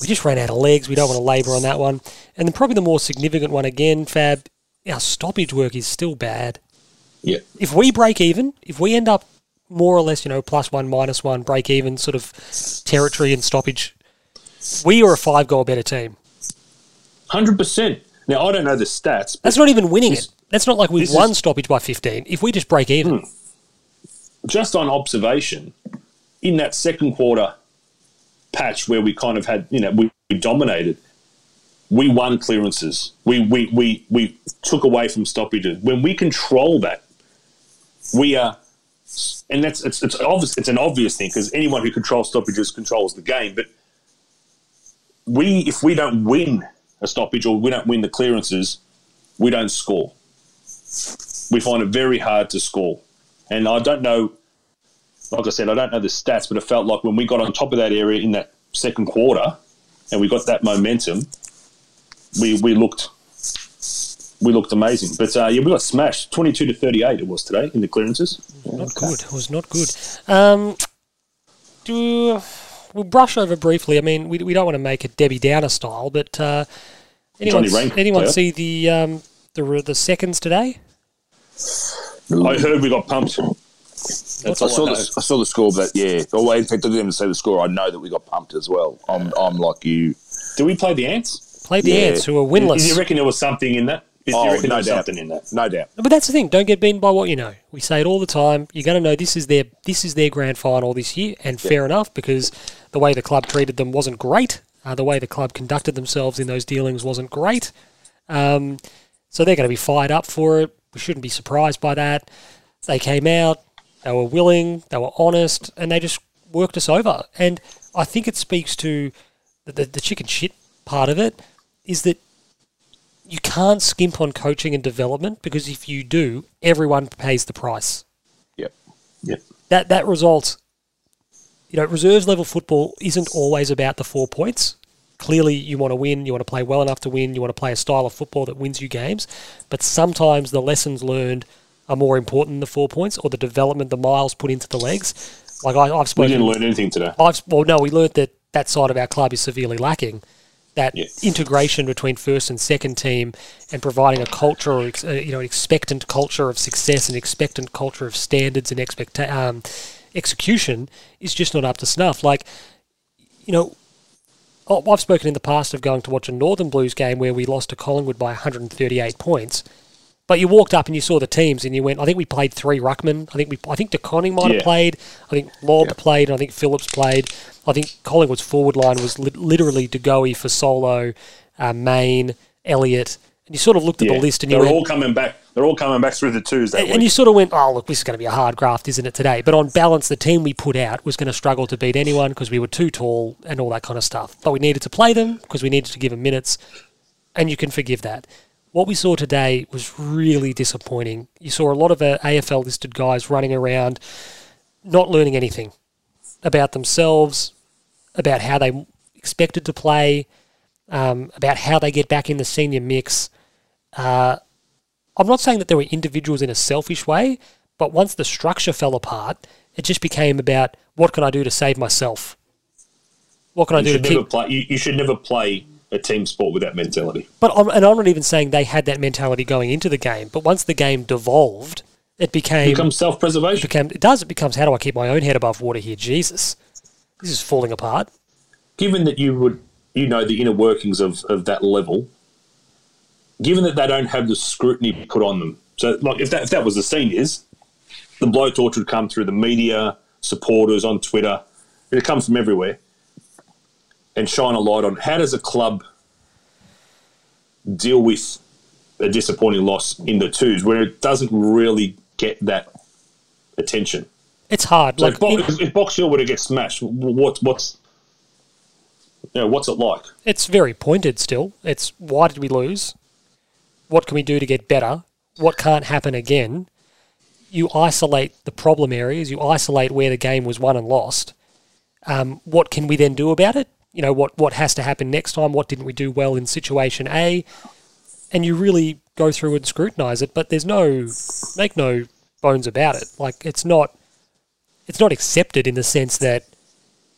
C: we just ran out of legs. We don't want to labour on that one. And then probably the more significant one again, Fab, our stoppage work is still bad.
A: Yeah.
C: If we break even, if we end up more or less, you know, plus one, minus one, break even sort of territory and stoppage, we are a five goal better team.
A: Hundred percent. Now I don't know the stats. But
C: That's not even winning
A: This-
C: it. That's not like we've won
A: is-
C: stoppage by 15. If we just break even, hmm.
A: just on observation, in that second quarter patch where we kind of had, you know, we, we dominated, we won clearances. We, we, we, we took away from stoppages. When we control that, we are, and that's it's, it's obvious. It's an obvious thing because anyone who controls stoppages controls the game. But we, if we don't win a stoppage or we don't win the clearances, we don't score. We find it very hard to score. And I don't know, like I said, I don't know the stats, but it felt like when we got on top of that area in that second quarter and we got that momentum, we, we looked we looked amazing. But uh, yeah, we got smashed. Twenty two to thirty eight it was today in the clearances.
C: not good. It was not good. Um, do we'll brush over briefly. I mean, we, we don't want to make it Debbie Downer style, but uh, anyone
A: Rank
C: anyone
A: player.
C: see the um, the the seconds today?
A: I heard we got pumped. That's
B: I saw
A: I
B: the. I saw the score, but yeah. Oh, well, in fact, I didn't even see the score. I know that we got pumped as well. I'm I'm like you.
A: Do we play the ants?
C: Played the
B: Yeah.
C: Ants, who are
A: Do
C: winless.
A: you reckon there was something in that? Do you
B: Oh,
A: reckon
B: no
A: there was
B: doubt.
A: something in that?
B: No doubt.
C: But that's the thing. Don't get beaten by what you know. We say it all the time. You're going to know this is their this is their grand final this year, and fair enough because the way the club treated them wasn't great. Uh, the way the club conducted themselves in those dealings wasn't great. Um, so they're going to be fired up for it. We shouldn't be surprised by that. They came out. They were willing. They were honest, and they just worked us over. And I think it speaks to the, the, the chicken shit part of it is that you can't skimp on coaching and development because if you do, everyone pays the price.
B: Yep.
A: Yep.
C: That that results, you know, reserves level football isn't always about the four points. Clearly, you want to win, you want to play well enough to win, you want to play a style of football that wins you games. But sometimes the lessons learned are more important than the four points or the development, the miles put into the legs. Like I, I've
A: We
C: spoken.
A: didn't learn anything today.
C: I've well, no, we learned that that side of our club is severely lacking. That
A: Yeah.
C: integration between first and second team, and providing a culture, or uh, you know, an expectant culture of success, and expectant culture of standards and expect um, execution is just not up to snuff. Like, you know, I've spoken in the past of going to watch a Northern Blues game where we lost to Collingwood by 138 points. But you walked up and you saw the teams and you went, I think we played three ruckmen. I think we, I think De Koning might have played. I think Lobb played. And I think Phillips played. I think Collingwood's forward line was li- literally De Goey Fasolo, uh, Mayne, Elliott, And you sort of looked at
A: Yeah.
C: the list and you
A: they're
C: went,
A: all coming back. They're all coming back through the twos that
C: and,
A: week.
C: and you sort of went, oh, look, this is going to be a hard graft, isn't it, today? But on balance, the team we put out was going to struggle to beat anyone because we were too tall and all that kind of stuff. But we needed to play them because we needed to give them minutes, and you can forgive that. What we saw today was really disappointing. You saw a lot of uh, AFL listed guys running around, not learning anything about themselves, about how they expected to play, um, about how they get back in the senior mix. Uh, I'm not saying that there were individuals in a selfish way, but once the structure fell apart, it just became about what can I do to save myself? What can I
A: you
C: do to
A: should
C: keep?
A: play. You, you should never play a team sport with that mentality.
C: But I'm, and I'm not even saying they had that mentality going into the game. But once the game devolved, it became
A: It becomes self-preservation.
C: became it does. It becomes how do I keep my own head above water here? Jesus, this is falling apart.
A: given that you would you know the inner workings of, of that level, given that they don't have the scrutiny put on them. So like if that if that was the seniors, the blowtorch would come through the media, supporters on Twitter. It'd come from everywhere. And shine a light on how does a club deal with a disappointing loss in the twos where it doesn't really get that attention.
C: It's hard. Like in-
A: if, if Box Hill were to get smashed, what, what's you know, what's it like?
C: it's very pointed still. It's why did we lose? What can we do to get better? What can't happen again? You isolate the problem areas, you isolate where the game was won and lost. Um, what can we then do about it? You know, what, what has to happen next time? What didn't we do well in situation A? And you really go through and scrutinize it, but there's no, make no bones about it. Like, it's not, it's not accepted in the sense that,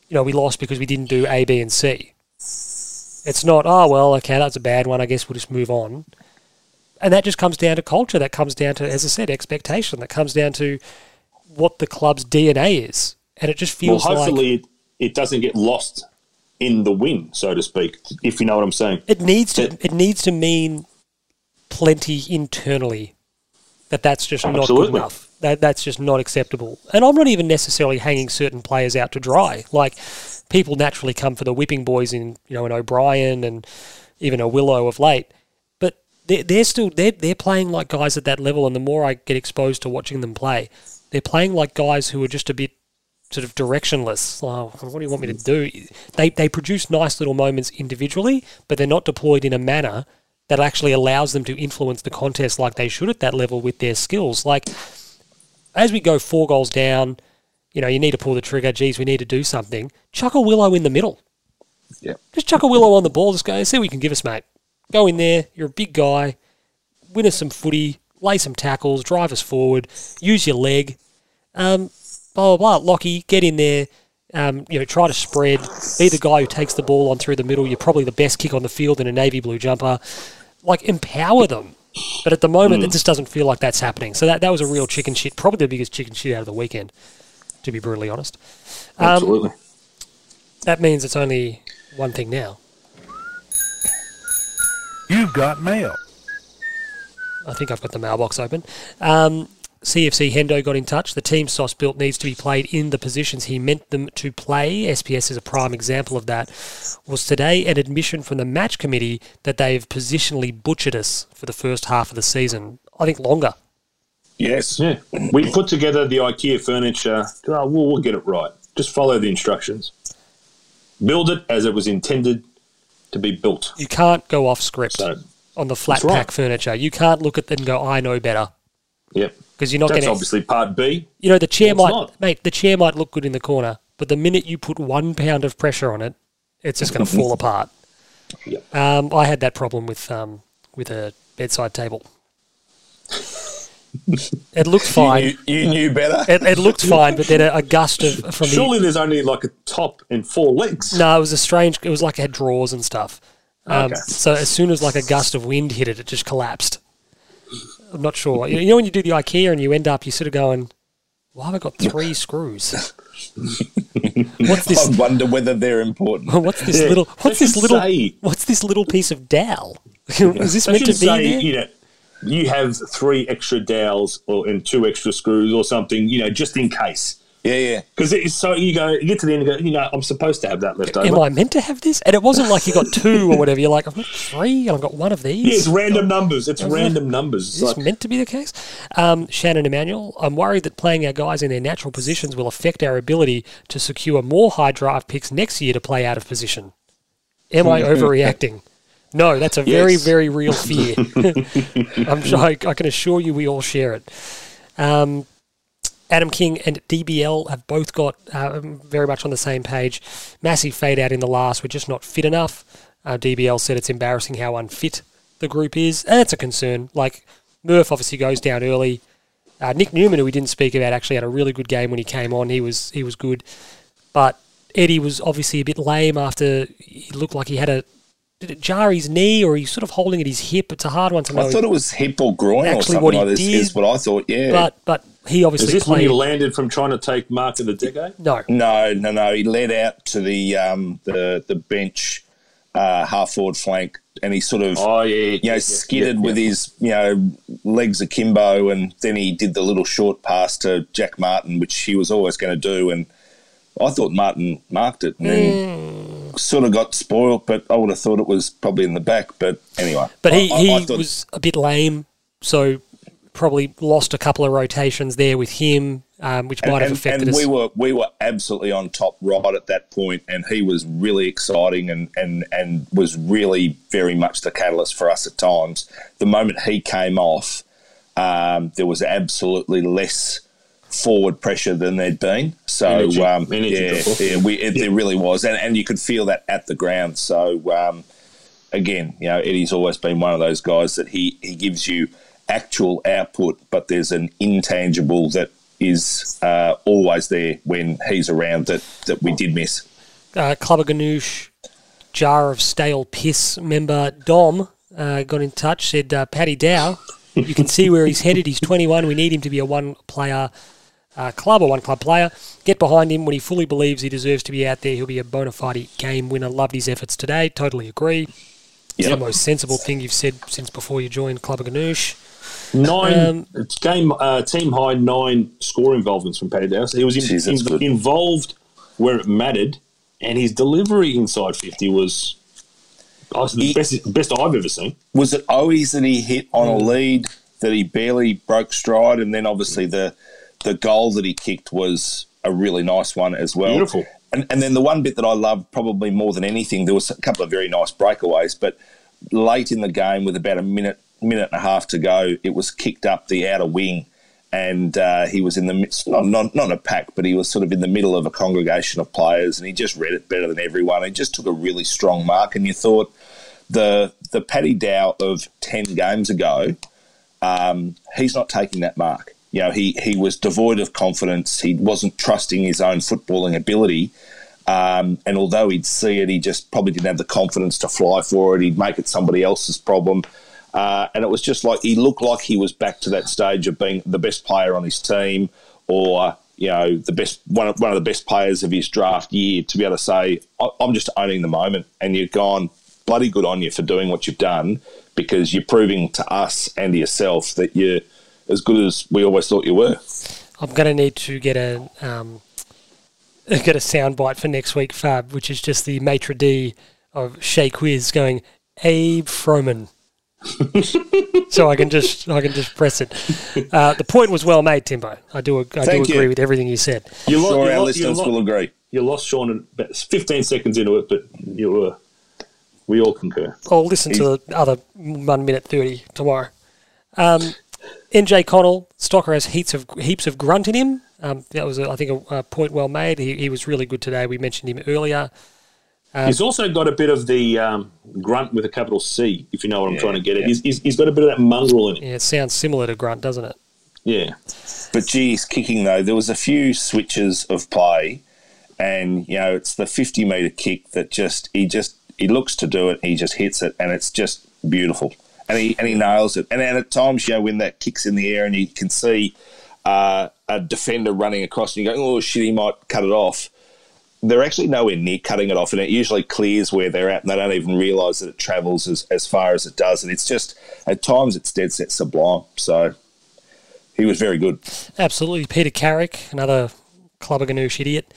C: you know, we lost because we didn't do A, B, and C. It's not, oh, well, okay, that's a bad one. I guess we'll just move on. And that just comes down to culture. That comes down to, as I said, expectation. That comes down to what the club's DNA is. And it just feels like
A: hopefully it, it doesn't get lost in the win, so to speak, if you know what I'm saying.
C: it needs to
A: it-
C: it needs to mean plenty internally that that's just not good enough. That that's just not acceptable. And I'm not even necessarily hanging certain players out to dry. Like people naturally come for the whipping boys in you know an O'Brien and even a Willow of late, but they're, they're still they're they're playing like guys at that level. And the more I get exposed to watching them play, they're playing like guys who are just a bit sort of directionless. Oh, what do you want me to mm. do? They they produce nice little moments individually, but they're not deployed in a manner that actually allows them to influence the contest like they should at that level with their skills. Like as we go four goals down, you know, you need to pull the trigger. Geez, we need to do something. Chuck a Willow in the middle.
B: Yeah.
C: Just chuck a Willow on the ball. Just go see what you can give us, mate. Go in there. You're a big guy. Win us some footy. Lay some tackles. Drive us forward. Use your leg. Um, blah blah blah. Lockie, get in there. Um, you know, try to spread. Be the guy who takes the ball on through the middle. You're probably the best kick on the field in a navy blue jumper. Like empower them. But at the moment, it just doesn't feel like that's happening. So that, that was a real chicken shit. Probably the biggest chicken shit out of the weekend, to be brutally honest. Um,
A: Absolutely.
C: That means it's only one thing now.
E: You've got mail.
C: I think I've got the mailbox open. Um, CFC Hendo got in touch. The team Sauce built needs to be played in the positions he meant them to play. SPS is a prime example of that. Was today an admission from the match committee that they've positionally butchered us for the first half of the season? I think longer.
A: yes. Yeah. We put together the IKEA furniture. Oh, we'll, we'll get it right. Just follow the instructions. Build it as it was intended to be built.
C: You can't go off script
A: So,
C: on the flat
A: That's right.
C: pack furniture. You can't look at it and go, I know better.
A: yep.
C: Because you're not
A: That's
C: going to.
A: obviously part B.
C: You know, the chair
A: Well,
C: might,
A: not.
C: mate, the chair might look good in the corner, but the minute you put one pound of pressure on it, it's just going to fall apart. Um, I had that problem with um, with a bedside table. It looked fine.
B: You, you knew better.
C: It, it looked fine, but then a, a gust of from the
A: Surely there's only like a top and four legs.
C: no, it was a strange. It was like it had drawers and stuff. Um,
A: Okay.
C: So as soon as like a gust of wind hit it, it just collapsed. I'm not sure. You know when you do the IKEA and you end up, you sort of going, "Why have I got three screws? What's this?
B: I wonder whether they're important.
C: What's this
A: Yeah.
C: little?
A: They
C: What's this little?
A: say-
C: What's this little piece of dowel? Is this meant to be
A: say,
C: there?
A: you know, you have three extra dowels or and two extra screws or something, you know, just in case.
B: Yeah, yeah.
A: Because it's so you go, you get to the end and go, you know, I'm supposed to have that left over.
C: Am I meant to have this? And it wasn't like you got two or whatever. You're like, I've got three and I've got one of these.
A: Yeah, it's random numbers. It's random numbers.
C: Is
A: It's
C: this
A: like,
C: meant to be the case? Um, Shannon Emanuel, I'm worried that playing our guys in their natural positions will affect our ability to secure more high draft picks next year to play out of position. Am I overreacting? No, that's a very,
B: Yes.
C: very real fear. I'm sure I, I can assure you we all share it. Um, Adam King and DBL have both got uh, very much on the same page. Massive fade out in the last. We're just not fit enough. Uh, DBL said it's embarrassing how unfit the group is. And it's a concern. Like, Murph obviously goes down early. Uh, Nic Newman, who we didn't speak about, actually had a really good game when he came on. He was he was good, but Eddie was obviously a bit lame after he looked like he had a did it jar his knee or he's sort of holding at his hip. It's a hard one to know.
B: I thought it was hip or groin or something
C: what he
B: like this.
C: did-
B: Is what I thought. Yeah.
C: but but he
A: is
C: obviously
A: this when he landed from trying to take mark of the decade?
C: no,
B: no, no, no. He led out to the um, the the bench, uh, half forward flank, and he sort of
A: Oh yeah,
B: you know, skidded with his, you know, legs akimbo, and then he did the little short pass to Jack Martin, which he was always going to do. And I thought Martin marked it and then sort of got spoiled, but I would have thought it was probably in the back. But anyway.
C: But he,
B: I- I-
C: he
B: I thought-
C: was a bit lame, so probably lost a couple of rotations there with him, um, which might have
B: and,
C: affected
B: and
C: us.
B: we were we were absolutely on top right at that point, and he was really exciting and and and was really very much the catalyst for us at times. The moment he came off, um, there was absolutely less forward pressure than there'd been. So
A: Energy.
B: um,
A: Energy
B: yeah, yeah, we, it, there really was, and and you could feel that at the ground. So um, again, you know, Eddie's always been one of those guys that he he gives you actual output, but there's an intangible that is uh, always there when he's around that that we did miss.
C: uh, Club of Ganoush jar of stale piss member Dom uh, got in touch, said, uh, Paddy Dow, you can see where he's headed. He's 21. We need him to be a one player uh, club or one club player. Get behind him when he fully believes he deserves to be out there. He'll be a bona fide game winner. Loved his efforts today. Totally agree. It's the most sensible thing you've said since before you joined Club of Ganoush.
A: Nine
C: Um,
A: game uh, team high nine score involvements from Paddy Dowse. He was in,
B: Jeez, that's
A: in- involved where it mattered, and his delivery inside fifty was oh, the
B: He-
A: best best I've ever seen.
B: Was it always that he hit on a lead that he barely broke stride, and then obviously the the goal that he kicked was a really nice one as well.
A: Beautiful.
B: And, and then the one bit that I loved probably more than anything, there was a couple of very nice breakaways, but late in the game with about a minute minute and a half to go, it was kicked up the outer wing, and uh, he was in the midst, not, not not a pack, but he was sort of in the middle of a congregation of players, and he just read it better than everyone. He just took a really strong mark, and you thought the the Paddy Dow of ten games ago, um, he's not taking that mark. You know, he he was devoid of confidence. He wasn't trusting his own footballing ability. Um, and although he'd see it, he just probably didn't have the confidence to fly for it. He'd make it somebody else's problem. Uh, and it was just like he looked like he was back to that stage of being the best player on his team, or you know, the best one of, one of the best players of his draft year. To be able to say, I'm just owning the moment, and you've gone bloody good on you for doing what you've done because you're proving to us and to yourself that you're as good as we always thought you were.
C: I'm going to need to get a um, get a soundbite for next week, Fab, which is just the maitre d of Chez Quis going Abe Froman. so I can just I can just press it. Uh, the point was well made, Timbo. I do I
B: Thank
C: do
B: you.
C: agree with everything you said.
A: You
B: I'm sure
A: you
B: our
A: lo- you
B: listeners
A: lo-
B: will agree.
A: You lost Sean at about 15 seconds into it, but you were. We all concur.
C: I'll listen to the other one minute thirty tomorrow. Um, NJ Connell Stocker has heaps of heaps of grunt in him. Um, that was, a, I think, a, a point well made. He, he was really good today. We mentioned him earlier.
A: he's also got a bit of the um, grunt with a capital C, if you know what I'm
B: Yeah,
A: trying to get at.
B: yeah.
A: He's, he's, he's got a bit of that mongrel in him.
C: Yeah, it sounds similar to grunt, doesn't it?
A: Yeah.
B: But geez, kicking though, there was a few switches of play, and you know it's the fifty meter kick that just he just he looks to do it, he just hits it, and it's just beautiful, and he and he nails it. And then at times, you know, when that kicks in the air, and you can see uh, a defender running across, and you go, oh shit, he might cut it off. They're actually nowhere near cutting it off, and it usually clears where they're at, and they don't even realise that it travels as, as far as it does. And it's just at times it's dead set sublime. So he was very good.
C: Absolutely. Peter Carrick, another Club a Ganoush idiot.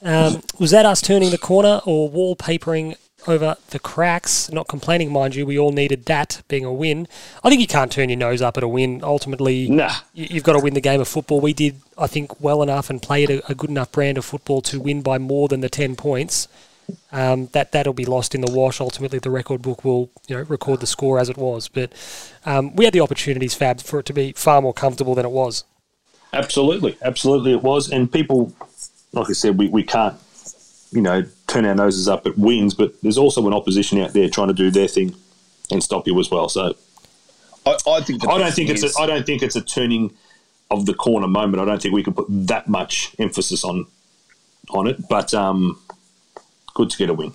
C: Um, was that us turning the corner or wallpapering over the cracks? Not complaining, mind you. We all needed that being a win. I think you can't turn your nose up at a win. Ultimately,
A: Nah.
C: you- you've got to win the game of football. We did, I think, well enough and played a, a good enough brand of football to win by more than the ten points. Um, that that'll be lost in the wash. Ultimately, the record book will you know record the score as it was. But um, we had the opportunities, Fab, for it to be far more comfortable than it was.
A: Absolutely, absolutely, it was. And people, like I said, we, we can't, you know, turn our noses up at wins, but there's also an opposition out there trying to do their thing and stop you as well. So
B: I, I think.
A: I don't think
B: thing
A: it's
B: is-
A: a, I don't think it's a turning of the corner moment. I don't think we can put that much emphasis on on it. But um, good to get a win.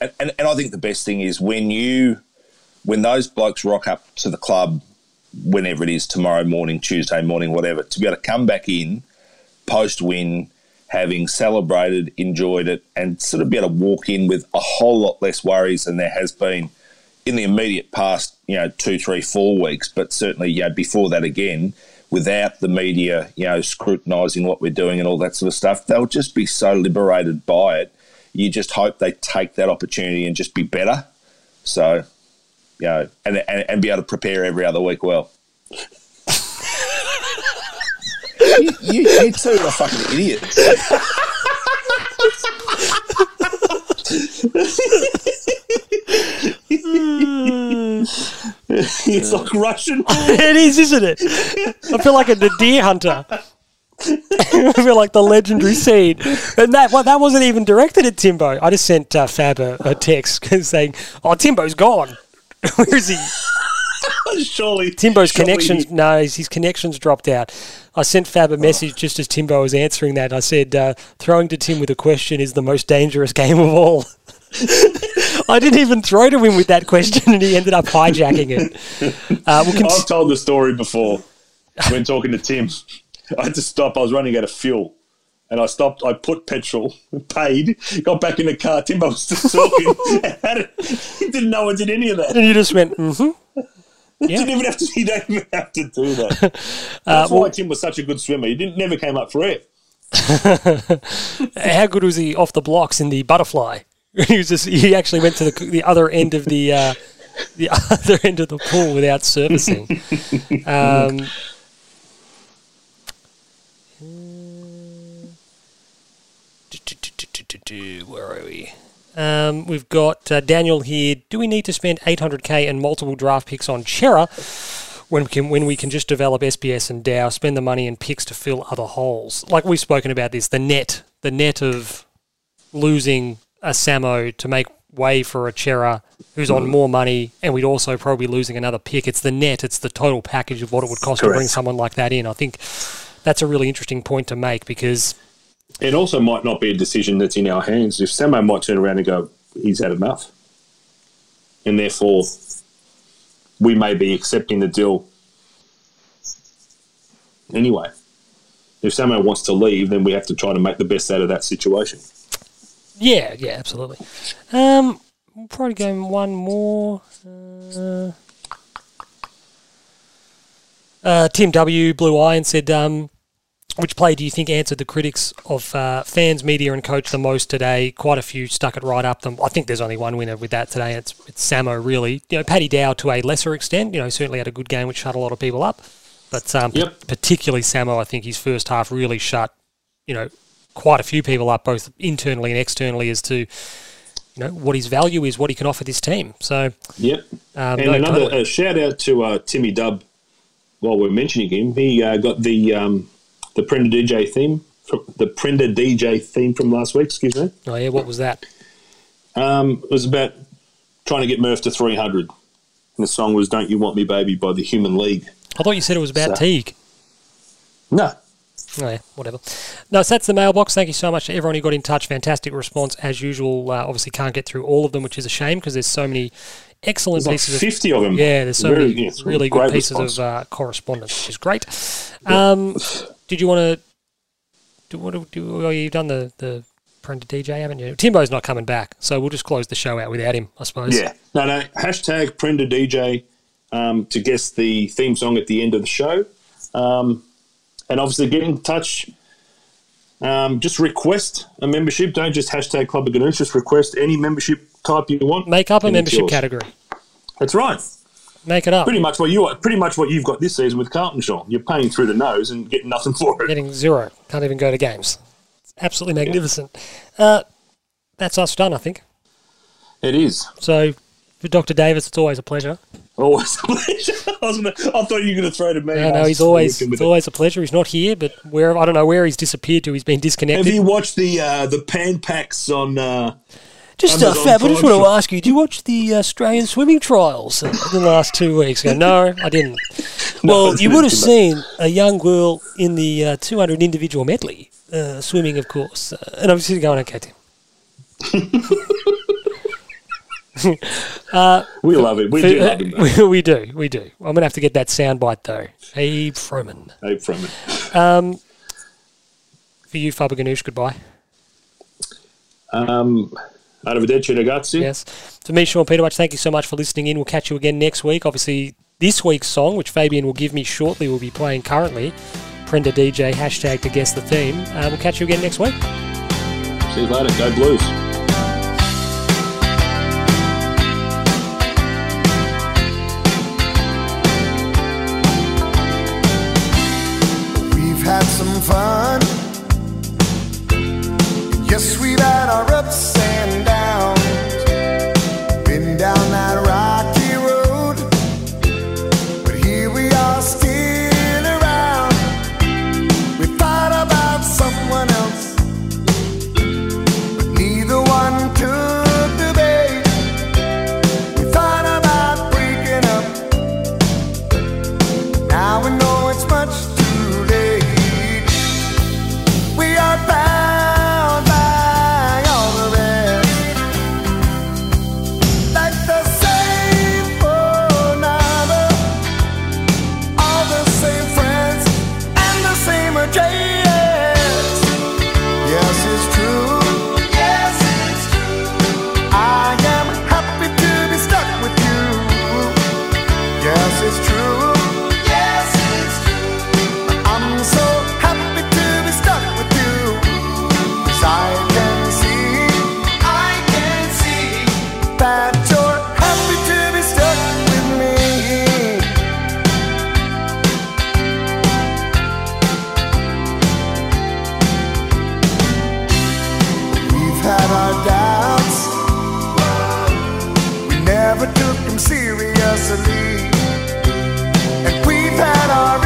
B: and, and, and I think the best thing is when you when those blokes rock up to the club whenever it is tomorrow morning, Tuesday morning, whatever, to be able to come back in post win, having celebrated, enjoyed it, and sort of be able to walk in with a whole lot less worries than there has been in the immediate past, you know, two, three, four weeks, but certainly, you know, before that again, without the media, you know, scrutinising what we're doing and all that sort of stuff, they'll just be so liberated by it. You just hope they take that opportunity and just be better. So, you know, and, and, and be able to prepare every other week well. You, you, you two are fucking idiots.
A: it's like Russian.
C: it is, isn't it? I feel like a deer hunter. I feel like the legendary scene, and that well, that wasn't even directed at Timbo. I just sent uh, Fab a, a text saying, "Oh, Timbo's gone. Where is he?
A: surely
C: Timbo's
A: surely
C: connections.
A: he-
C: No, his, his connections dropped out. I sent Fab a message just as Timbo was answering that. I said, uh, "Throwing to Tim with a question is the most dangerous game of all." I didn't even throw to him with that question, and he ended up hijacking it. Uh, we'll con-
A: I've told the story before when talking to Tim. I had to stop. I was running out of fuel. And I stopped. I put petrol, paid, got back in the car. Timbo was still talking. and had it, he didn't know I did any of that.
C: and you just went, mm-hmm.
A: He didn't even have to. Don't even have to do that. That's
C: well-
A: why Tim was such a good swimmer. He didn't never came up for air.
C: How good was he off the blocks in the butterfly? He was just he actually went to the the other end of the uh, the other end of the pool without surfacing. Um, where are we? Um, we've got uh, Daniel here. Do we need to spend 800k and multiple draft picks on Cerra when we can when we can just develop SPS and Dow, spend the money and picks to fill other holes? Like we've spoken about this, the net, the net of losing a Samo to make way for a Cerra who's on more money, and we'd also probably losing another pick. It's the net, it's the total package of what it would cost to bring someone like that in. I think that's a really interesting point to make because
A: It also might not be a decision that's in our hands. If Samo might turn around and go, he's had enough. And therefore, we may be accepting the deal anyway. If Samo wants to leave, then we have to try to make the best out of that situation.
C: Yeah, yeah, absolutely. Um, we'll probably go one more. Uh, uh, Tim W. Blue Eye and said, um, which play do you think answered the critics of uh, fans, media, and coach the most today? Quite a few stuck it right up them. I think there's only one winner with that today. It's it's Samo, really. You know, Paddy Dow to a lesser extent. You know, certainly had a good game which shut a lot of people up. But um,
A: Yep.
C: p- particularly Samo, I think his first half really shut, you know, quite a few people up, both internally and externally, as to you know what his value is, what he can offer this team. So,
A: Yep.
C: um,
A: And
C: no,
A: another uh, shout out to uh, Timmy Dubb. While we're mentioning him, he uh, got the um, the Prenda DJ theme from the Prenda DJ theme from last week. Excuse me.
C: oh yeah, what was that?
A: Um, it was about trying to get Murph to 300. And the song was "Don't You Want Me, Baby" by the Human League.
C: I thought you said it was about
A: So-
C: Teague.
A: No,
C: Oh, yeah, whatever. No, so that's the mailbox. Thank you so much to everyone who got in touch. Fantastic response as usual. Uh, obviously, can't get through all of them, which is a shame because there's so many excellent
A: there's
C: pieces of
A: 50 of them.
C: yeah. There's so
A: Very-
C: many
A: yeah,
C: really good pieces
A: response.
C: of uh, correspondence, which is great. Um, did you want to do what? Do, do, oh, you've done the the Prenda DJ, haven't you? Timbo's not coming back, so we'll just close the show out without him, I suppose.
A: Yeah. No, no. Hashtag Prenda DJ um, to guess the theme song at the end of the show. Um, and obviously get in touch
E: Um, just request a membership. Don't just hashtag Club of. Just request any membership type you want.
C: Make up a membership
E: yours.
C: category.
E: That's right.
C: Make it up.
E: Pretty much what you pretty much what you've got this season with Carlton, Sean. You're paying through the nose and getting nothing for it.
C: Getting zero. Can't even go to games. It's absolutely magnificent. Uh, that's us done, I think.
E: It is.
C: So, for Dr. Davis, it's always a pleasure.
E: Always a pleasure. I, was gonna, I thought you were going to throw to me.
C: No,
E: I
C: no, he's always it's
E: it.
C: always a pleasure. He's not here, but where I don't know where he's disappeared to. He's been disconnected.
E: Have you watched the uh, the pan packs on? Uh,
C: Just uh, Fab, I just want to ask you: Do you watch the Australian swimming trials uh, in the last two weeks? Go, no, I didn't. well,
E: it's
C: you would have seen a young girl in the uh, 200 individual medley uh, swimming, of course. Uh, and I'm sitting going, okay, Tim.
E: we love it. We do love him.
C: we, do, we do. I'm gonna have to get that soundbite though. Abe Froman.
E: Abe from it.
C: For you, Faber Ganoush, goodbye.
E: Um, Arrivederci ragazzi.
C: Yes. For me, Sean Peter, much thank you so much for listening in. We'll catch you again next week. Obviously, this week's song, which Fabian will give me shortly, will be playing currently. Prenda DJ, hashtag to guess the theme. Uh, we'll catch you again next week.
E: See you later. Go Blues.
F: Them seriously. And we've had our